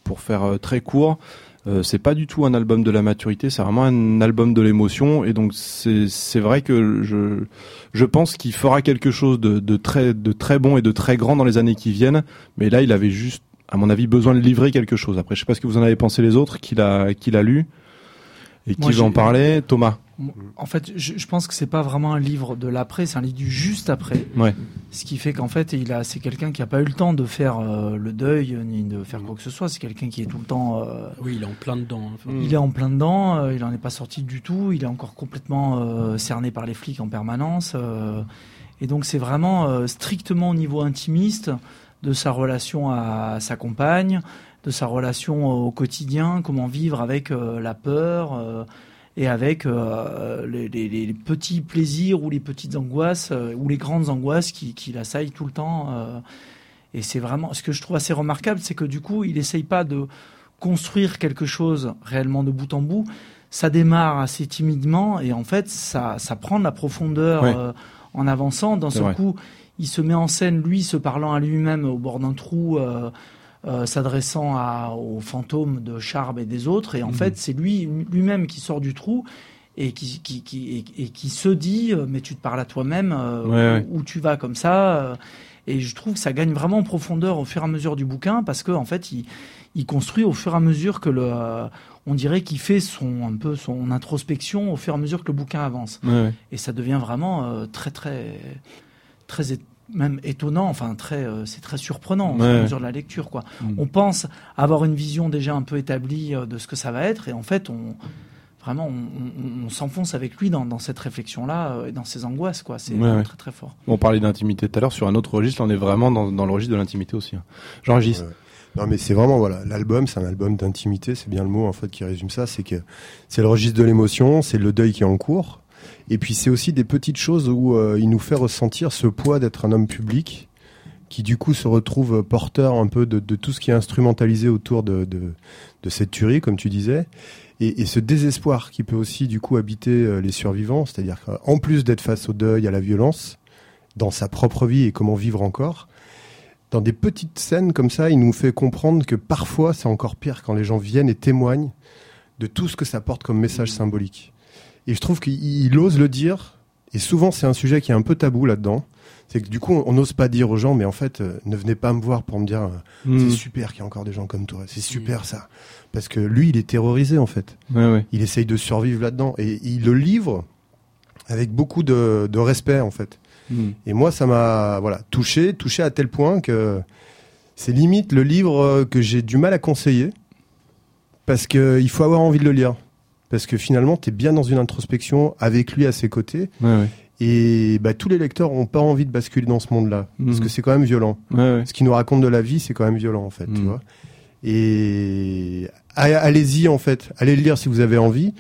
pour faire euh, très court, euh, c'est pas du tout un album de la maturité, c'est vraiment un album de l'émotion. Et donc c'est vrai que je je pense qu'il fera quelque chose de, de très de très bon et de très grand dans les années qui viennent, mais là il avait juste à mon avis besoin de livrer quelque chose. Après je sais pas ce que vous en avez pensé les autres qu'il a qu'il a lu et qui Moi, veut en parler, Thomas? En fait, je, je pense que c'est pas vraiment un livre de l'après, c'est un livre du juste après. Ouais. Ce qui fait qu'en fait, il a, c'est quelqu'un qui a pas eu le temps de faire euh, le deuil ni de faire quoi que ce soit. C'est quelqu'un qui est tout le temps. euh, Oui, il est en plein dedans. hein. Il est en plein dedans. euh, il en est pas sorti du tout. Il est encore complètement euh, cerné par les flics en permanence. euh, et donc, c'est vraiment euh, strictement au niveau intimiste de sa relation à sa compagne, de sa relation au quotidien, comment vivre avec euh, la peur. euh, et avec euh, les, les- les petits plaisirs ou les petites angoisses euh, ou les grandes angoisses qui, qui l'assaillent tout le temps. euh. et c'est vraiment ce que je trouve assez remarquable, c'est que du coup, il essaye pas de construire quelque chose réellement de bout en bout. Ça démarre assez timidement et en fait, ça, ça prend de la profondeur Ouais. en avançant. D'un seul vrai. coup, il se met en scène, lui, se parlant à lui-même au bord d'un trou. Euh, s'adressant à- aux fantômes de Charb et des autres. Et en Mhm. fait, c'est lui lui-même qui sort du trou et qui, qui, qui, et, et qui se dit euh, mais tu te parles à toi-même euh, Ouais, où, ouais. où tu vas comme ça euh, et je trouve que ça gagne vraiment en profondeur au fur et à mesure du bouquin parce que en fait il, il construit au fur et à mesure que le on dirait qu'il fait son un peu son introspection au fur et à mesure que le bouquin avance Ouais, ouais. et ça devient vraiment euh, très très très même étonnant enfin très euh, c'est très surprenant au fur et Ouais. à mesure de la lecture quoi Mm. on pense avoir une vision déjà un peu établie euh, de ce que ça va être et en fait on vraiment on, on- on s'enfonce avec lui dans, dans cette réflexion là et dans ses angoisses quoi c'est Ouais, vraiment ouais. très très fort On parlait d'intimité tout à l'heure sur un autre registre, là on est vraiment dans, dans le registre de l'intimité aussi. hein. Jean-Régis. Ouais. Non mais c'est vraiment voilà l'album c'est un album d'intimité c'est bien le mot en fait qui résume ça c'est que c'est le registre de l'émotion c'est le deuil qui est en cours et puis c'est aussi des petites choses où euh, il nous fait ressentir ce poids d'être un homme public qui du coup se retrouve porteur un peu de, tout ce qui est instrumentalisé autour de cette tuerie comme tu disais et, et ce désespoir qui peut aussi du coup habiter euh, les survivants c'est-à-dire qu'en plus d'être face au deuil à la violence dans sa propre vie et comment vivre encore dans des petites scènes comme ça, il nous fait comprendre que parfois c'est encore pire quand les gens viennent et témoignent de tout ce que ça porte comme message symbolique. Et je trouve qu'il il ose le dire Et souvent, c'est un sujet qui est un peu tabou là-dedans. C'est que du coup, on n'ose pas dire aux gens, mais en fait, euh, ne venez pas me voir pour me dire, euh, Mm. c'est super qu'il y a encore des gens comme toi. C'est super ça. Parce que lui, il est terrorisé en fait. Ouais, ouais. Il essaye de survivre là-dedans. Et il le livre avec beaucoup de, de respect en fait. Mm. Et moi, ça m'a voilà touché, touché à tel point que c'est limite le livre euh, que j'ai du mal à conseiller parce que il faut avoir envie de le lire. Parce que finalement, tu es bien dans une introspection avec lui à ses côtés. Ouais, ouais. Et bah, tous les lecteurs ont pas envie de basculer dans ce monde-là. Parce Mhm. que c'est quand même violent. Ouais. Ce qu'il nous raconte de la vie, c'est quand même violent, en fait. Tu Mhm. vois et allez-y, en fait. Allez le lire si vous avez envie.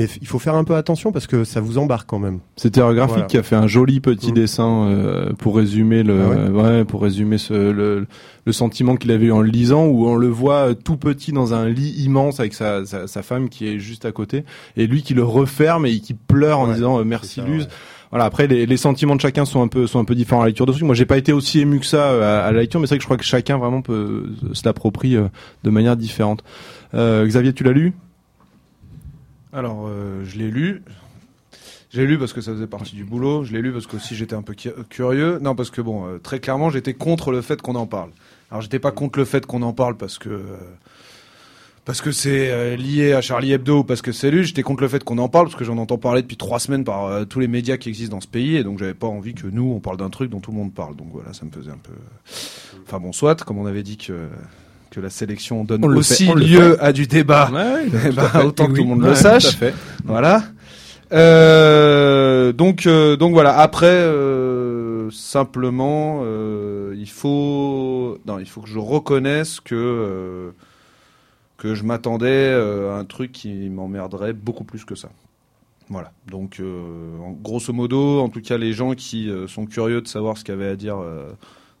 Mais il faut faire un peu attention parce que ça vous embarque quand même. C'est Terreur Graphique Voilà. qui a fait un joli petit Mm. dessin euh, pour résumer le, Ah ouais ouais, pour résumer ce, le, le sentiment qu'il avait eu en le lisant, où on le voit euh, tout petit dans un lit immense avec sa, sa, sa femme qui est juste à côté, et lui qui le referme et qui pleure en Ouais, disant euh, merci ça, Luz. Voilà. Après, les, les sentiments de chacun sont un peu sont un peu différents à la lecture de ce truc. Moi, j'ai pas été aussi ému que ça à, à la lecture, mais c'est vrai que je crois que chacun vraiment peut se l'approprie de manière différente. Euh, Xavier, tu l'as lu? Alors, euh, je l'ai lu. J'ai lu parce que ça faisait partie du boulot. Je l'ai lu parce que aussi j'étais un peu cu- curieux. Non, parce que bon, euh, très clairement, j'étais contre le fait qu'on en parle. Alors, j'étais pas contre le fait qu'on en parle parce que euh, parce que c'est lié à Charlie Hebdo ou parce que c'est lu. J'étais contre le fait qu'on en parle parce que j'en entends parler depuis trois semaines par tous les médias qui existent dans ce pays et donc j'avais pas envie que nous on parle d'un truc dont tout le monde parle. Donc voilà, ça me faisait un peu. Enfin bon, soit comme on avait dit que que la sélection donne On aussi lieu à du débat. Eh ben, autant que tout le monde le sache. Voilà. Euh, donc, euh, donc voilà. Après, euh, simplement, il faut, non, il faut que je reconnaisse que que je m'attendais à un truc qui m'emmerderait beaucoup plus que ça. Voilà. Donc, en, grosso modo, en tout cas, les gens qui sont curieux de savoir ce qu'avait à dire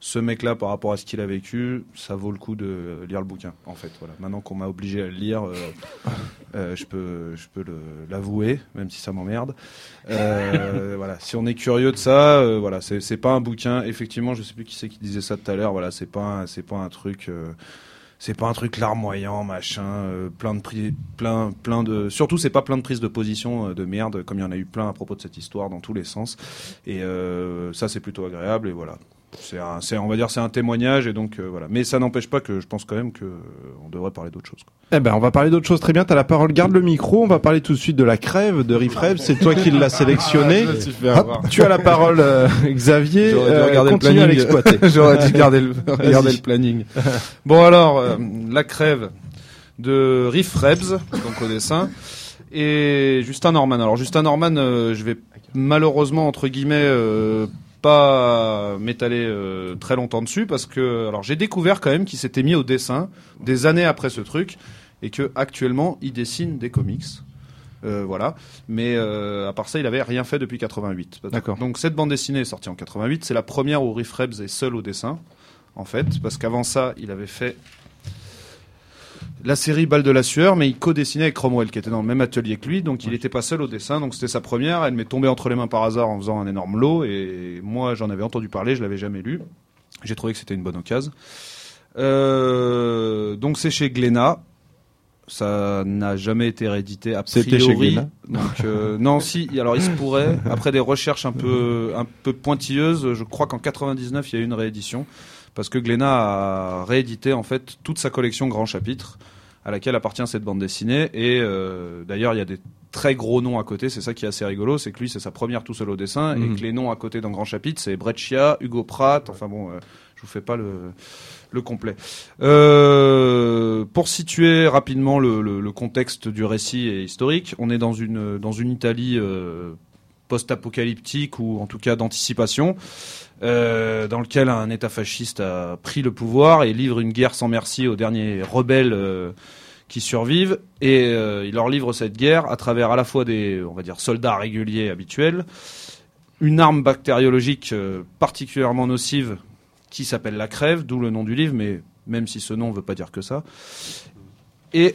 ce mec-là par rapport à ce qu'il a vécu, ça vaut le coup de lire le bouquin. En fait, voilà. Maintenant qu'on m'a obligé à le lire, euh, euh, je peux, je peux l'avouer, même si ça m'emmerde. Euh, voilà. Si on est curieux de ça, voilà, c'est pas un bouquin. Effectivement, je sais plus qui c'est qui disait ça tout à l'heure. Voilà, c'est pas, un- c'est pas un truc. c'est pas un truc larmoyant, machin, plein de pri- plein, plein de. Surtout, c'est pas plein de prises de position de merde, comme il y en a eu plein à propos de cette histoire dans tous les sens. Et ça, c'est plutôt agréable. Et voilà, c'est, un, c'est, on va dire, c'est un témoignage. Et donc euh, voilà. Mais ça n'empêche pas que je pense quand même que euh, on devrait parler d'autre chose. quoi. Eh ben, on va parler d'autre chose. Très bien, t'as la parole. Garde le micro. On va parler tout de suite de la crève de Riff Rav. C'est toi qui l'as sélectionné. Hop, avoir. tu as la parole, euh, Xavier. J'aurais dû Euh, regarder le continue à planning. l'exploiter. J'aurais dû garder le, regarder le planning. Bon alors, euh, la crève de Riff Rebs, donc au dessin, et Justin Norman. Alors Justin Norman, euh, je vais malheureusement entre guillemets euh, pas m'étaler euh, très longtemps dessus parce que alors j'ai découvert quand même qu'il s'était mis au dessin des années après ce truc et que actuellement il dessine des comics. Euh, voilà, mais euh, à part ça, il avait rien fait depuis 88. D'accord. Donc cette bande dessinée est sortie en 88. C'est la première où Riff Rebs est seul au dessin, en fait, parce qu'avant ça, il avait fait la série Balle de la sueur, mais il co-dessinait avec Cromwell, qui était dans le même atelier que lui, donc il n'était pas seul au dessin. Donc c'était sa première. Elle m'est tombée entre les mains par hasard en faisant un énorme lot, et moi j'en avais entendu parler, je l'avais jamais lu. J'ai trouvé que c'était une bonne occasion. Euh, donc c'est chez Glénat. Ça n'a jamais été réédité a priori. chez Glénat Donc euh, non, si. Alors il se pourrait. Après des recherches un peu un peu pointilleuses, je crois qu'en 99 il y a eu une réédition parce que Glénat a réédité en fait toute sa collection Grand Chapitre à laquelle appartient cette bande dessinée et euh, d'ailleurs il y a des très gros noms à côté, c'est ça qui est assez rigolo, c'est que lui c'est sa première tout seul au dessin Mhm. et que les noms à côté dans Grand Chapitre c'est Breccia, Hugo Pratt, enfin bon, euh, je vous fais pas le le complet. Euh, pour situer rapidement le, le- le contexte du récit et historique, on est dans une dans une Italie euh, post-apocalyptique ou en tout cas d'anticipation, euh, dans lequel un État fasciste a pris le pouvoir et livre une guerre sans merci aux derniers rebelles euh, qui survivent. Et euh, il leur livre cette guerre à travers à la fois des, on va dire, soldats réguliers habituels, une arme bactériologique particulièrement nocive qui s'appelle la crève, d'où le nom du livre, mais même si ce nom ne veut pas dire que ça. Et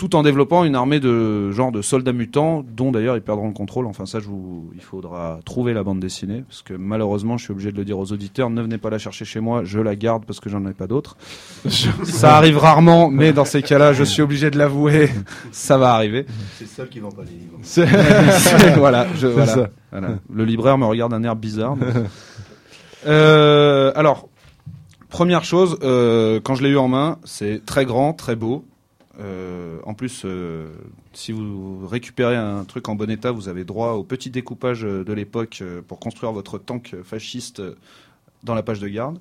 tout en développant une armée de genre de soldats mutants, dont d'ailleurs ils perdront le contrôle. Enfin ça, je vous, il faudra trouver la bande dessinée, parce que malheureusement, je suis obligé de le dire aux auditeurs, ne venez pas la chercher chez moi, je la garde parce que j'en ai pas d'autres. ça arrive rarement, mais dans ces cas-là, je suis obligé de l'avouer, ça va arriver. C'est le seul qui vend pas les livres. C'est- c'est- voilà, je, C'est voilà, ça. voilà. Le libraire me regarde d'un air bizarre. mais- Euh, alors, première chose, euh, quand je l'ai eu en main, c'est très grand, très beau. Euh, en plus, euh, si vous récupérez un truc en bon état, vous avez droit au petit découpage euh, de l'époque pour construire votre tank fasciste dans la page de garde.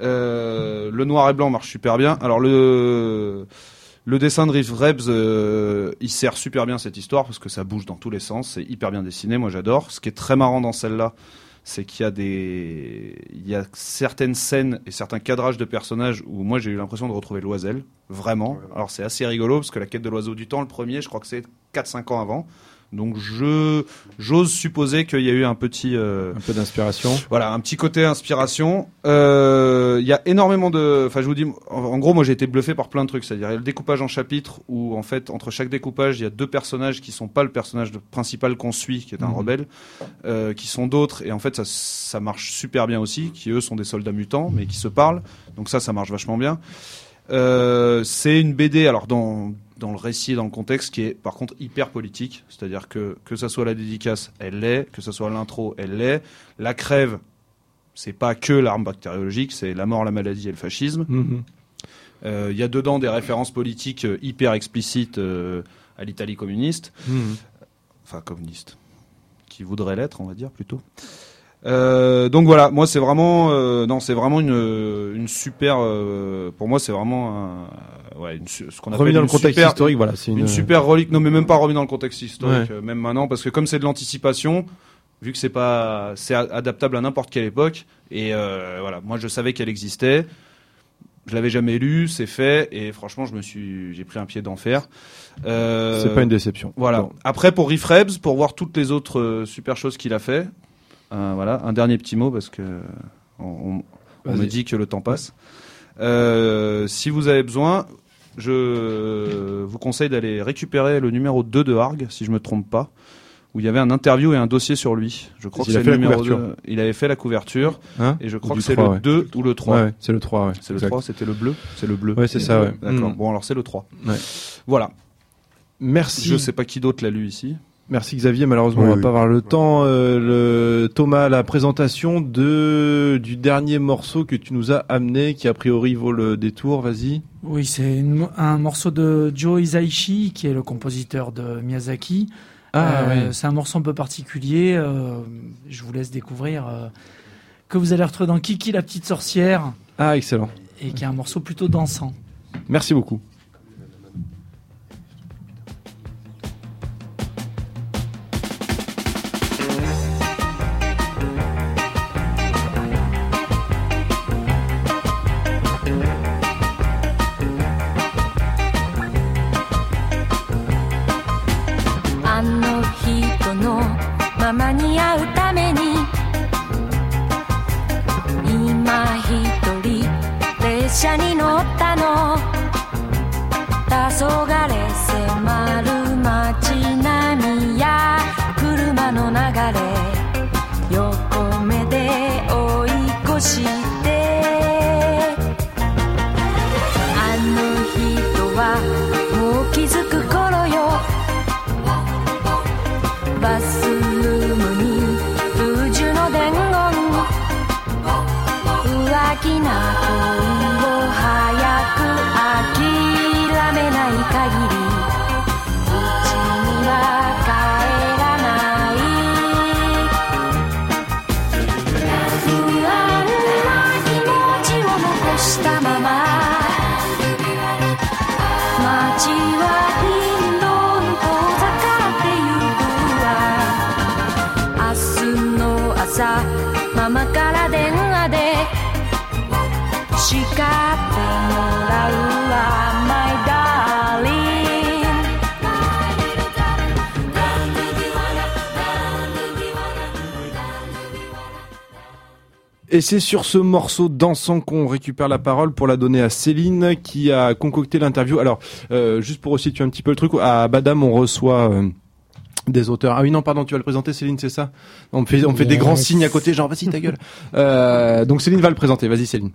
Le noir et blanc marche super bien. Alors le le dessin de Riff Rebs, il sert super bien cette histoire parce que ça bouge dans tous les sens, c'est hyper bien dessiné, moi j'adore. Ce qui est très marrant dans celle-là, c'est qu'il y a des, il y a certaines scènes et certains cadrages de personnages où moi j'ai eu l'impression de retrouver Loisel, vraiment. Alors c'est assez rigolo parce que la quête de l'oiseau du temps, le premier, je crois que c'est 4-5 ans avant. Donc je j'ose supposer qu'il y a eu un petit euh, Un peu d'inspiration. voilà, un petit côté inspiration. Euh, Il y a énormément de. Enfin, je vous dis, en, gros, moi j'ai été bluffé par plein de trucs. C'est-à-dire il y a le découpage en chapitres où, en fait, entre chaque découpage, il y a deux personnages qui sont pas le personnage principal qu'on suit, qui est un Mhm. rebelle, euh, qui sont d'autres. Et en fait, ça, ça marche super bien aussi, qui eux sont des soldats mutants, mais qui se parlent. Donc ça, ça marche vachement bien. Euh, c'est une BD, alors dans, dans le récit et dans le contexte, qui est par contre hyper politique. C'est-à-dire que que ça soit la dédicace, elle l'est, que ça soit l'intro, elle l'est. La crève, c'est pas que l'arme bactériologique, c'est la mort, la maladie et le fascisme. Mhm. Euh, Il y a dedans des références politiques euh, hyper explicites euh, à l'Italie communiste, Mhm. enfin communiste, qui voudrait l'être, on va dire plutôt. Euh, donc voilà, moi c'est vraiment, euh, non, c'est vraiment une, une super. euh, pour moi, c'est vraiment un, ouais, une su- ce qu'on appelle Remis dans une le contexte super, historique, voilà, c'est une, une, super relique. Non, mais même pas remis dans le contexte historique, Ouais. même maintenant, parce que comme c'est de l'anticipation, vu que c'est pas, c'est adaptable à n'importe quelle époque. Et voilà, moi je savais qu'elle existait. Je l'avais jamais lu, c'est fait, et franchement, je me suis, j'ai pris un pied d'enfer. C'est pas une déception. Voilà. Bon. Après, pour Riff Rebs, pour voir toutes les autres super choses qu'il a fait, euh, voilà, un dernier petit mot parce que on, me dit que le temps passe. Euh, si vous avez besoin, je vous conseille d'aller récupérer le numéro 2 de Arg, si je me trompe pas, où il y avait un interview et un dossier sur lui. Je crois Il que a c'est fait le la numéro couverture. 2. Il avait fait la couverture, Hein et je crois que c'est 3, le ouais. 2 ou le 3. Ouais, ouais, c'est le 3, ouais. C'est le Exact. 3, c'était le bleu C'est le bleu. Ouais, c'est ça, ouais. D'accord. Mm. Bon, alors c'est le 3. Ouais. Voilà. Merci. Je sais pas qui d'autre l'a lu ici. Merci Xavier, malheureusement Oui, on va oui. pas avoir le temps. Euh, le, Thomas, la présentation de du dernier morceau que tu nous as amené, qui a priori vaut le détour, vas-y. Oui, c'est une- un morceau de Joe Hisaishi, qui est le compositeur de Miyazaki. Ah Euh, oui. C'est un morceau un peu particulier. euh, je vous laisse découvrir. euh, que vous allez retrouver dans Kiki la petite sorcière, Ah excellent. et qui est un morceau plutôt dansant. Merci beaucoup.「c'est sur ce morceau dansant qu'on récupère la parole pour la donner à Céline qui a concocté l'interview. Alors, euh, juste pour resituer un petit peu le truc, à Badam on reçoit euh, des auteurs. Ah oui non pardon, tu vas le présenter Céline, c'est ça? On me fait on me fait des grands signes à côté, genre vas-y ta gueule. Euh, donc Céline va le présenter. Vas-y Céline.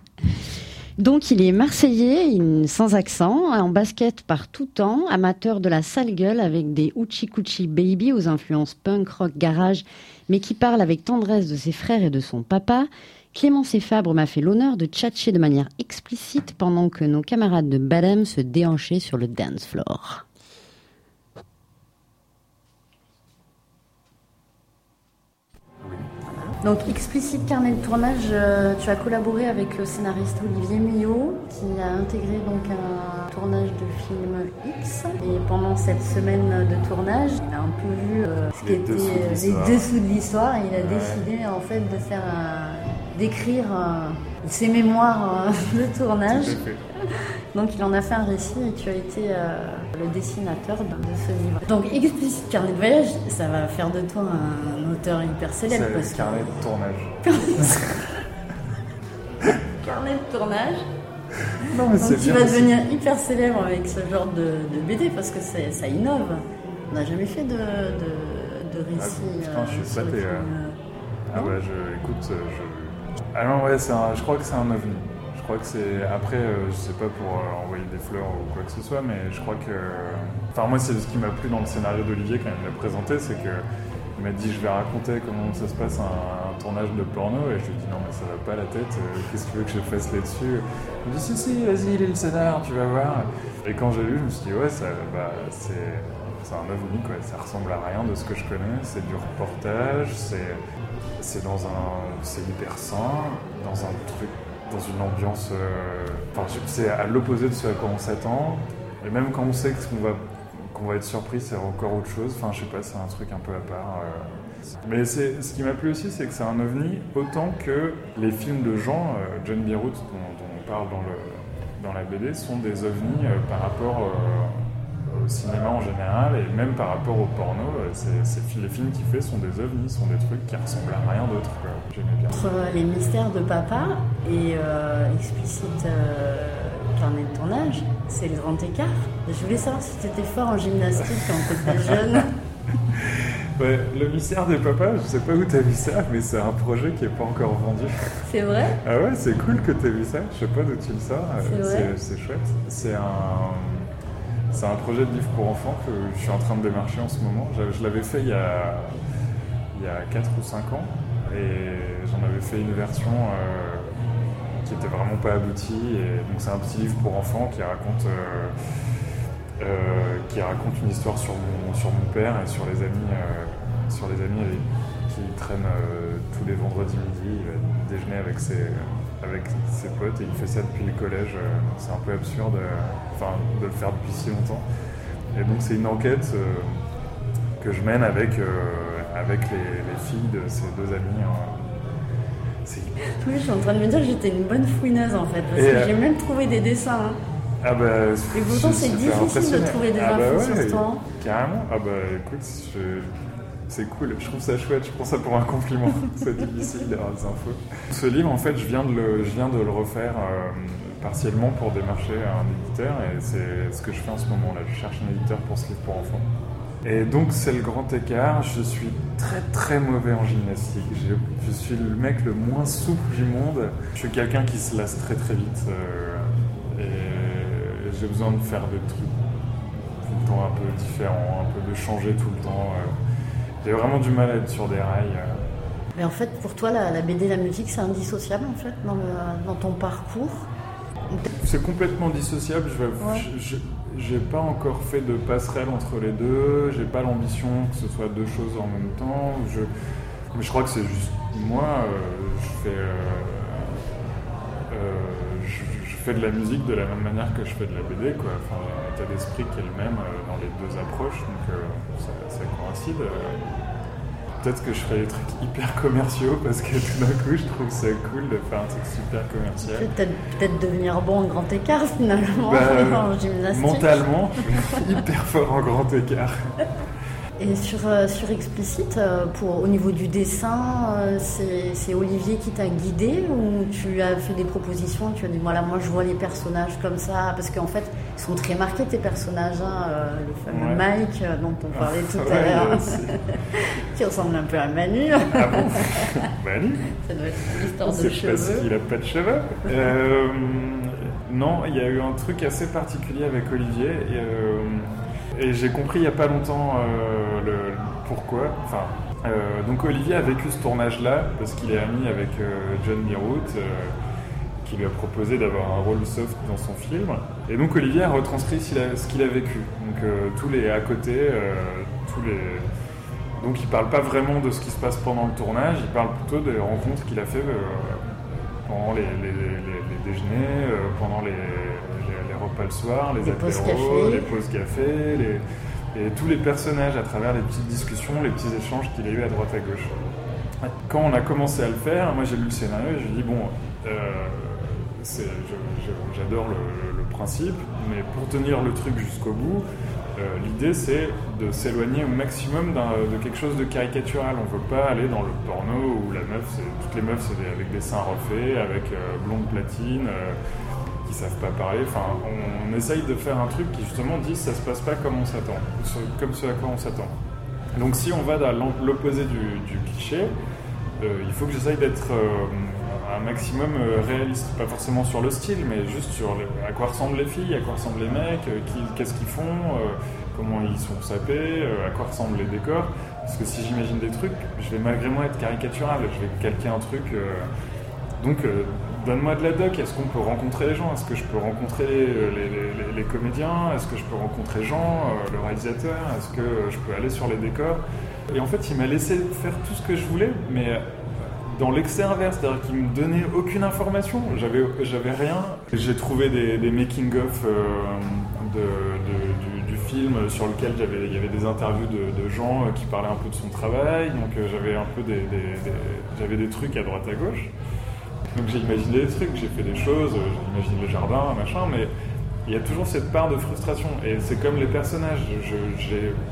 Donc il est marseillais, il- sans accent, en basket par tout temps, amateur de la sale gueule avec des Uchi Kuchi Baby aux influences punk, rock, garage, mais qui parle avec tendresse de ses frères et de son papa. Clémence et Fabre m'a fait l'honneur de tchatcher de manière explicite pendant que nos camarades de Badam se déhanchaient sur le dance floor. Donc, Explicite Carnet de tournage, euh, tu as collaboré avec le scénariste Olivier Millot, qui a intégré donc un tournage de film X. Et pendant cette semaine de tournage, il a un peu vu euh, ce qui Les était dessous de l'histoire. les dessous de l'histoire et il a Ouais. décidé en fait de faire un- d'écrire euh, ses mémoires euh, de tournage. Donc il en a fait un récit et tu as été euh, le dessinateur de, ce livre. Donc Explicite Carnet de voyage, ça va faire de toi un auteur hyper célèbre. Parce que- carnet de tournage. carnet de tournage. Non, mais Donc tu bien vas aussi. devenir hyper célèbre avec ce genre de, de BD parce que ça innove. On n'a jamais fait de, de, de Ah, récit. putain, je suis sur euh. Ah non bah je, écoute, je... Ah non, ouais, un- je crois que c'est un ovni. Je crois que c'est... Après, euh, je sais pas pour euh, envoyer des fleurs ou quoi que ce soit, mais je crois que... Enfin, moi, c'est ce qui m'a plu dans le scénario d'Olivier quand il l'a présenté, c'est que il m'a dit, je vais raconter comment ça se passe un, un tournage de porno, et je lui ai dit, non, mais ça va pas la tête, euh, qu'est-ce que tu veux que je fasse là-dessus? Il me dit, si, si, vas-y, il est le scénar, tu vas voir. Et quand j'ai lu, je me suis dit, ouais, ça, bah, c'est... C'est un ovni, quoi. Ça ressemble à rien de ce que je connais. C'est du reportage, c'est c'est dans un c'est hyper sain dans un truc dans une ambiance euh, enfin c'est à l'opposé de ce à quoi on s'attend et même quand on sait que qu'on va qu'on va être surpris c'est encore autre chose enfin je sais pas c'est un truc un peu à part euh. mais c'est ce qui m'a plu aussi c'est que c'est un ovni autant que les films de gens euh, John Bierut dont, dont on parle dans le dans la BD sont des ovnis par rapport au cinéma en général et même par rapport au porno, euh, les films qu'il fait sont des ovnis, sont des trucs qui ressemblent à rien d'autre. bien. Entre les mystères de papa et euh, explicite euh, carnet de tournage, c'est le grand écart. Je voulais savoir si tu étais fort en gymnastique quand tu étais jeune. Ouais, le mystère des papas, je sais pas où t'as vu ça, mais c'est un projet qui est pas encore vendu. C'est vrai? Ah ouais, c'est cool que t'aies vu ça. Je sais pas d'où tu le sors. euh, c'est chouette. C'est un, c'est un projet de livre pour enfants que je suis en train de démarcher en ce moment. Je, l'avais fait il y a, il y a 4 ou 5 ans et j'en avais fait une version euh, qui était vraiment pas aboutie. Donc c'est un petit livre pour enfants qui raconte. euh, euh, qui raconte une histoire sur mon, sur mon père et sur les amis, sur les amis qui il traîne euh, tous les vendredis midi. Il va déjeuner avec ses, avec ses potes et il fait ça depuis le collège. euh, c'est un peu absurde euh, enfin, de le faire depuis si longtemps. Et donc c'est une enquête euh, que je mène avec, avec les, les filles de ces deux amis. hein. Oui, je suis en train de me dire que j'étais une bonne fouineuse en fait, parce Et, que euh, j'ai même trouvé des dessins. hein. Ah bah, Et pourtant, c'est difficile de trouver des ah bah infos ouais, sur toi. Carrément. Ah bah écoute, je- c'est cool. Je trouve ça chouette. Je prends ça pour un compliment. c'est difficile d'avoir des infos. Ce livre, en fait, je viens de le, je viens de le refaire euh, partiellement pour démarcher un éditeur et c'est ce que je fais en ce moment là. Je cherche un éditeur pour ce livre pour enfants. Et donc c'est le grand écart. Je suis très très mauvais en gymnastique. Je suis le mec le moins souple du monde. Je suis quelqu'un qui se lasse très très vite. euh, et j'ai besoin de faire des trucs tout le temps un peu différents, un peu de changer tout le temps. euh. J'ai vraiment du mal à être sur des rails. euh. Mais en fait, pour toi, la, la BD, la musique, c'est indissociable en fait dans, le- dans ton parcours. C'est complètement dissociable. Je Ouais. J'ai pas encore fait de passerelle entre les deux. J'ai pas l'ambition que ce soit deux choses en même temps. Je, mais je crois que c'est juste moi. euh, je fais, euh, euh, je, je fais de la musique de la même manière que je fais de la BD. Quoi. Enfin, l'état d'esprit qui est le même euh, dans les deux approches. Donc euh, ça, ça coïncide. euh. Peut-être que je ferai des trucs hyper commerciaux parce que tout d'un coup je trouve ça cool de faire un truc super commercial. Peut-être peut-être devenir bon en grand écart finalement Bah, en gymnastique. Mentalement, je suis hyper fort en grand écart. Et sur, euh, sur Explicit, euh, pour, au niveau du dessin, euh, c'est Olivier qui t'a guidé ou tu as fait des propositions Tu as dit voilà, moi je vois les personnages comme ça, parce qu'en fait, ils sont très marqués tes personnages, hein, le fameux Ouais. Mike dont on parlait tout à l'heure, qui ressemble un peu à Manu. Ah bon Manu Ça doit être une histoire de C'est parce cheveux. qu'il a pas de cheveux. Euh, non, il y a eu un truc assez particulier avec Olivier. Et, euh, et j'ai compris il n'y a pas longtemps euh, pourquoi. Euh, donc Olivier a vécu ce tournage-là parce qu'il est ami avec euh, John euh, qui lui a proposé d'avoir un rôle soft dans son film. Et donc Olivier a retranscrit ce qu'il a, vécu. Donc tous les à côté, tous les donc il parle pas vraiment de ce qui se passe pendant le tournage, il parle plutôt des rencontres qu'il a fait pendant les, déjeuners, pendant les repas le soir, les, Les apéros, les pauses café, les- et tous les personnages à travers les petites discussions, les petits échanges qu'il a eu à droite à gauche. Quand on a commencé à le faire, moi j'ai lu le scénario et je lui ai dit bon, euh, j'adore le, le principe, mais pour tenir le truc jusqu'au bout, euh, l'idée c'est de s'éloigner au maximum de quelque chose de caricatural. On veut pas aller dans le porno où la meuf, toutes les meufs c'est avec des seins refaits, avec euh, blonde platine, qui savent pas parler. Enfin, on, essaye de faire un truc qui justement dit ça se passe pas comme on s'attend, comme ce à quoi on s'attend. Donc si on va dans l'en- l'opposé du, cliché, euh, il faut que j'essaye d'être euh, un maximum euh, réaliste, pas forcément sur le style, mais juste sur à quoi ressemblent les filles, à quoi ressemblent les mecs, qu'est-ce qu'ils font, comment ils sont sapés, à quoi ressemblent les décors. Parce que si j'imagine des trucs, je vais malgré moi être caricatural, je vais calquer un truc. donc donne-moi de la doc, est-ce qu'on peut rencontrer les gens? Est-ce que je peux rencontrer les, comédiens? Est-ce que je peux rencontrer Jean, euh, le réalisateur? Est-ce que je peux aller sur les décors? Et en fait, il m'a laissé faire tout ce que je voulais, mais euh, dans l'excès inverse, c'est-à-dire qu'il me donnait aucune information, j'avais, rien. J'ai trouvé des, making-of euh, du, film sur lequel il y avait des interviews de, gens qui parlaient un peu de son travail, donc j'avais un peu des- j'avais des trucs à droite à gauche. Donc j'ai imaginé des trucs, j'ai fait des choses, euh, j'ai imaginé le jardin, machin, mais il y a toujours cette part de frustration. Et c'est comme les personnages.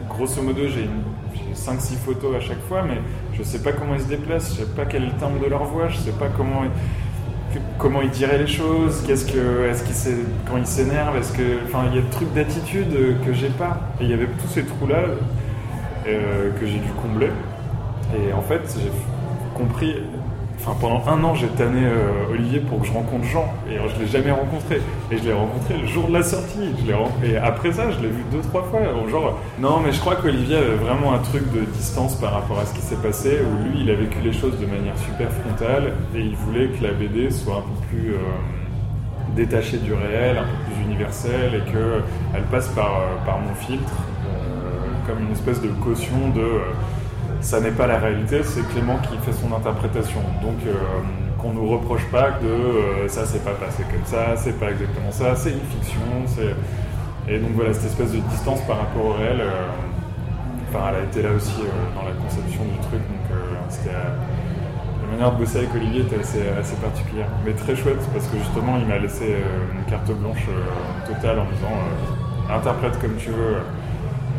Grosso modo, j'ai, une- j'ai 5-6 photos à chaque fois, mais je sais pas comment ils se déplacent, je sais pas quel est le timbre de leur voix, je sais pas comment ils, diraient les choses, qu'est-ce que, est-ce qu'ils quand ils s'énervent, est-ce que, enfin, il y a des trucs d'attitude que j'ai pas. Et il y avait tous ces trous-là euh, que j'ai dû combler. Et en fait, j'ai compris. Enfin, pendant un an, j'ai tanné euh, Olivier pour que je rencontre Jean. Et je l'ai jamais rencontré. Et je l'ai rencontré le jour de la sortie. Et après ça, je l'ai vu deux, trois fois. Genre, non, mais je crois qu'Olivier avait vraiment un truc de distance par rapport à ce qui s'est passé, où lui, il a vécu les choses de manière super frontale. Et il voulait que la BD soit un peu plus. euh, détachée du réel, un peu plus universelle, et qu'elle passe par, euh, par mon filtre, euh, comme une espèce de caution de euh, ça n'est pas la réalité, c'est Clément qui fait son interprétation. Donc euh, qu'on nous reproche pas de euh, ça s'est pas passé comme ça, c'est pas exactement ça, c'est une fiction, c'est et donc voilà cette espèce de distance par rapport au réel. euh, Enfin, elle a été là aussi euh, dans la conception du truc, donc c'était la manière de bosser avec Olivier était assez, assez particulière, mais très chouette parce que justement il m'a laissé une carte blanche totale en me disant interprète comme tu veux.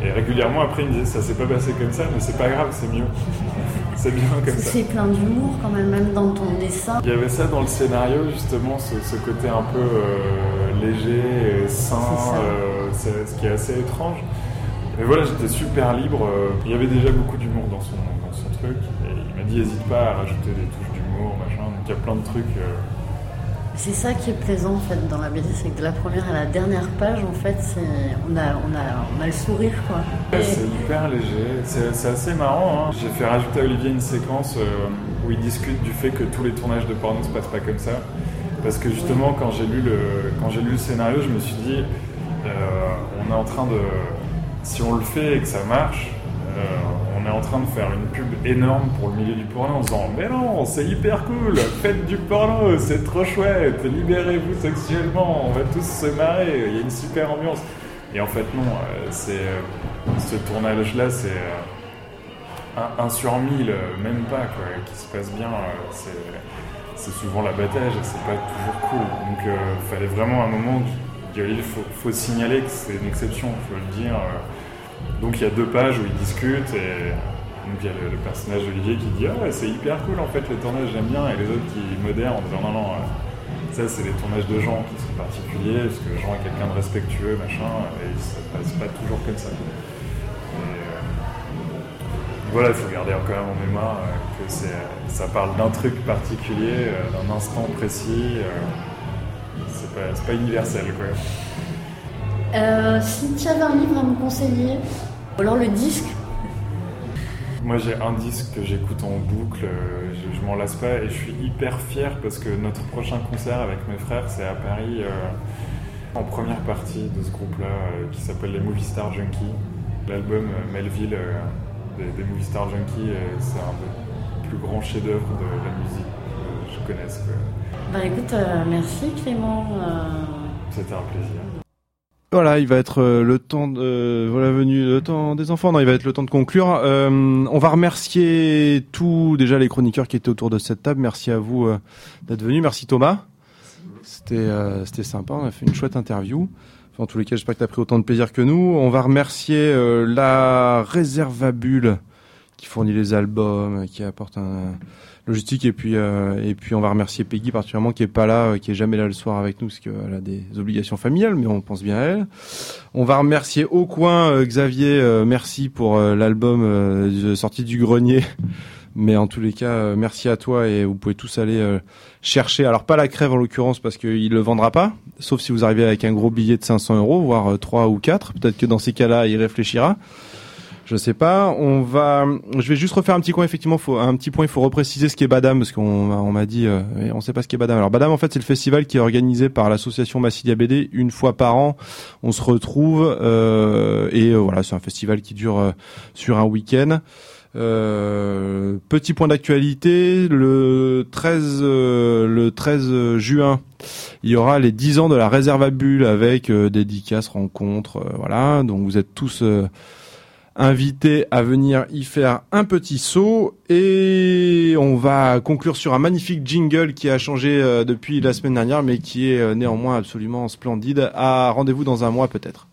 Et régulièrement après il me disait ça s'est pas passé comme ça, mais c'est pas grave, c'est mieux. c'est bien comme ça. C'est plein d'humour quand même, même dans ton dessin. Il y avait ça dans le scénario, justement, ce, ce côté un peu euh, léger, et sain, euh, ce qui est assez étrange. Mais voilà, j'étais super libre. euh, Il y avait déjà beaucoup d'humour dans son, dans son truc. Et il m'a dit, n'hésite pas à rajouter des touches d'humour, machin. Donc il y a plein de trucs. euh, C'est ça qui est plaisant en fait dans la BD, c'est que de la première à la dernière page, en fait, on a, on le sourire quoi. C'est hyper léger, c'est assez marrant. hein. J'ai fait rajouter à Olivier une séquence euh, où il discute du fait que tous les tournages de porno se passent pas comme ça. Parce que justement, quand j'ai lu, le- quand j'ai lu le scénario, je me suis dit, euh, on est en train de. Si on le fait et que ça marche, euh, on est en train de faire une pub énorme pour le milieu du porno en disant Mais non, c'est hyper cool, faites du porno, c'est trop chouette, libérez-vous sexuellement, on va tous se marrer, il y a une super ambiance. Et en fait, non, euh, c'est euh, ce tournage-là, c'est euh, un, sur mille, même pas, quoi, qui se passe bien. c'est, c'est souvent l'abattage et c'est pas toujours cool. Donc, euh, fallait vraiment un moment, il faut, signaler que c'est une exception, faut le dire. Donc, il y a deux pages où ils discutent et donc il y a le, personnage d'Olivier qui dit ah ouais, c'est hyper cool en fait le tournage j'aime bien et les autres qui modèrent en disant non non euh, ça c'est des tournages de Jean qui sont particuliers parce que Jean est quelqu'un de respectueux machin et ça passe pas toujours comme ça. Et, euh, voilà, il faut garder quand même en mémoire euh, que ça parle d'un truc particulier, d'un instant précis. c'est pas, c'est pas universel quoi. Euh, si tu avais un livre à me conseiller, alors le disque, Moi j'ai un disque que j'écoute en boucle, je, je m'en lasse pas et je suis hyper fier parce que notre prochain concert avec mes frères c'est à Paris euh, en première partie de ce groupe-là euh, qui s'appelle les Movie Star Junkies. L'album Melville des, des Movie Star Junkies c'est un des plus grands chefs-d'œuvre de la musique que je connaisse. bah écoute, merci Clément. C'était un plaisir. Voilà, il va être euh, le temps de euh, voilà venu le temps des enfants. Non, il va être le temps de conclure. Euh, on va remercier tous déjà les chroniqueurs qui étaient autour de cette table. Merci à vous d'être venus. Merci Thomas. C'était c'était sympa. On a fait une chouette interview. Enfin, en tous les cas, j'espère que tu as pris autant de plaisir que nous. On va remercier la Réservabule qui fournit les albums, qui apporte un logistique et puis euh, et puis on va remercier Peggy particulièrement qui est pas là, euh, qui est jamais là le soir avec nous parce qu'elle a des obligations familiales, mais on pense bien à elle. On va remercier au coin euh, Xavier, euh, merci pour euh, l'album sorti du grenier. Mais en tous les cas, merci à toi et vous pouvez tous aller chercher. Alors pas la crève en l'occurrence parce qu'il le vendra pas, sauf si vous arrivez avec un gros billet de 500 euros, voire euh, 3 ou 4. Peut-être que dans ces cas-là, il réfléchira. Je sais pas. On va. Je vais juste refaire un petit point. Effectivement, faut un petit point. Il faut repréciser ce qu'est Badam parce qu'on on m'a dit. Euh, on sait pas ce qu'est Badam. Alors Badam, en fait, c'est le festival qui est organisé par l'association Massilia BD une fois par an. On se retrouve euh, et euh, voilà, c'est un festival qui dure euh, sur un week-end. Euh, petit point d'actualité, le 13 euh, le 13 juin, il y aura les 10 ans de la réserve à bulles avec dédicaces, rencontres, voilà. Donc vous êtes tous invités à venir y faire un petit saut et on va conclure sur un magnifique jingle qui a changé euh, depuis la semaine dernière mais qui est euh, néanmoins absolument splendide. À rendez-vous dans un mois peut-être.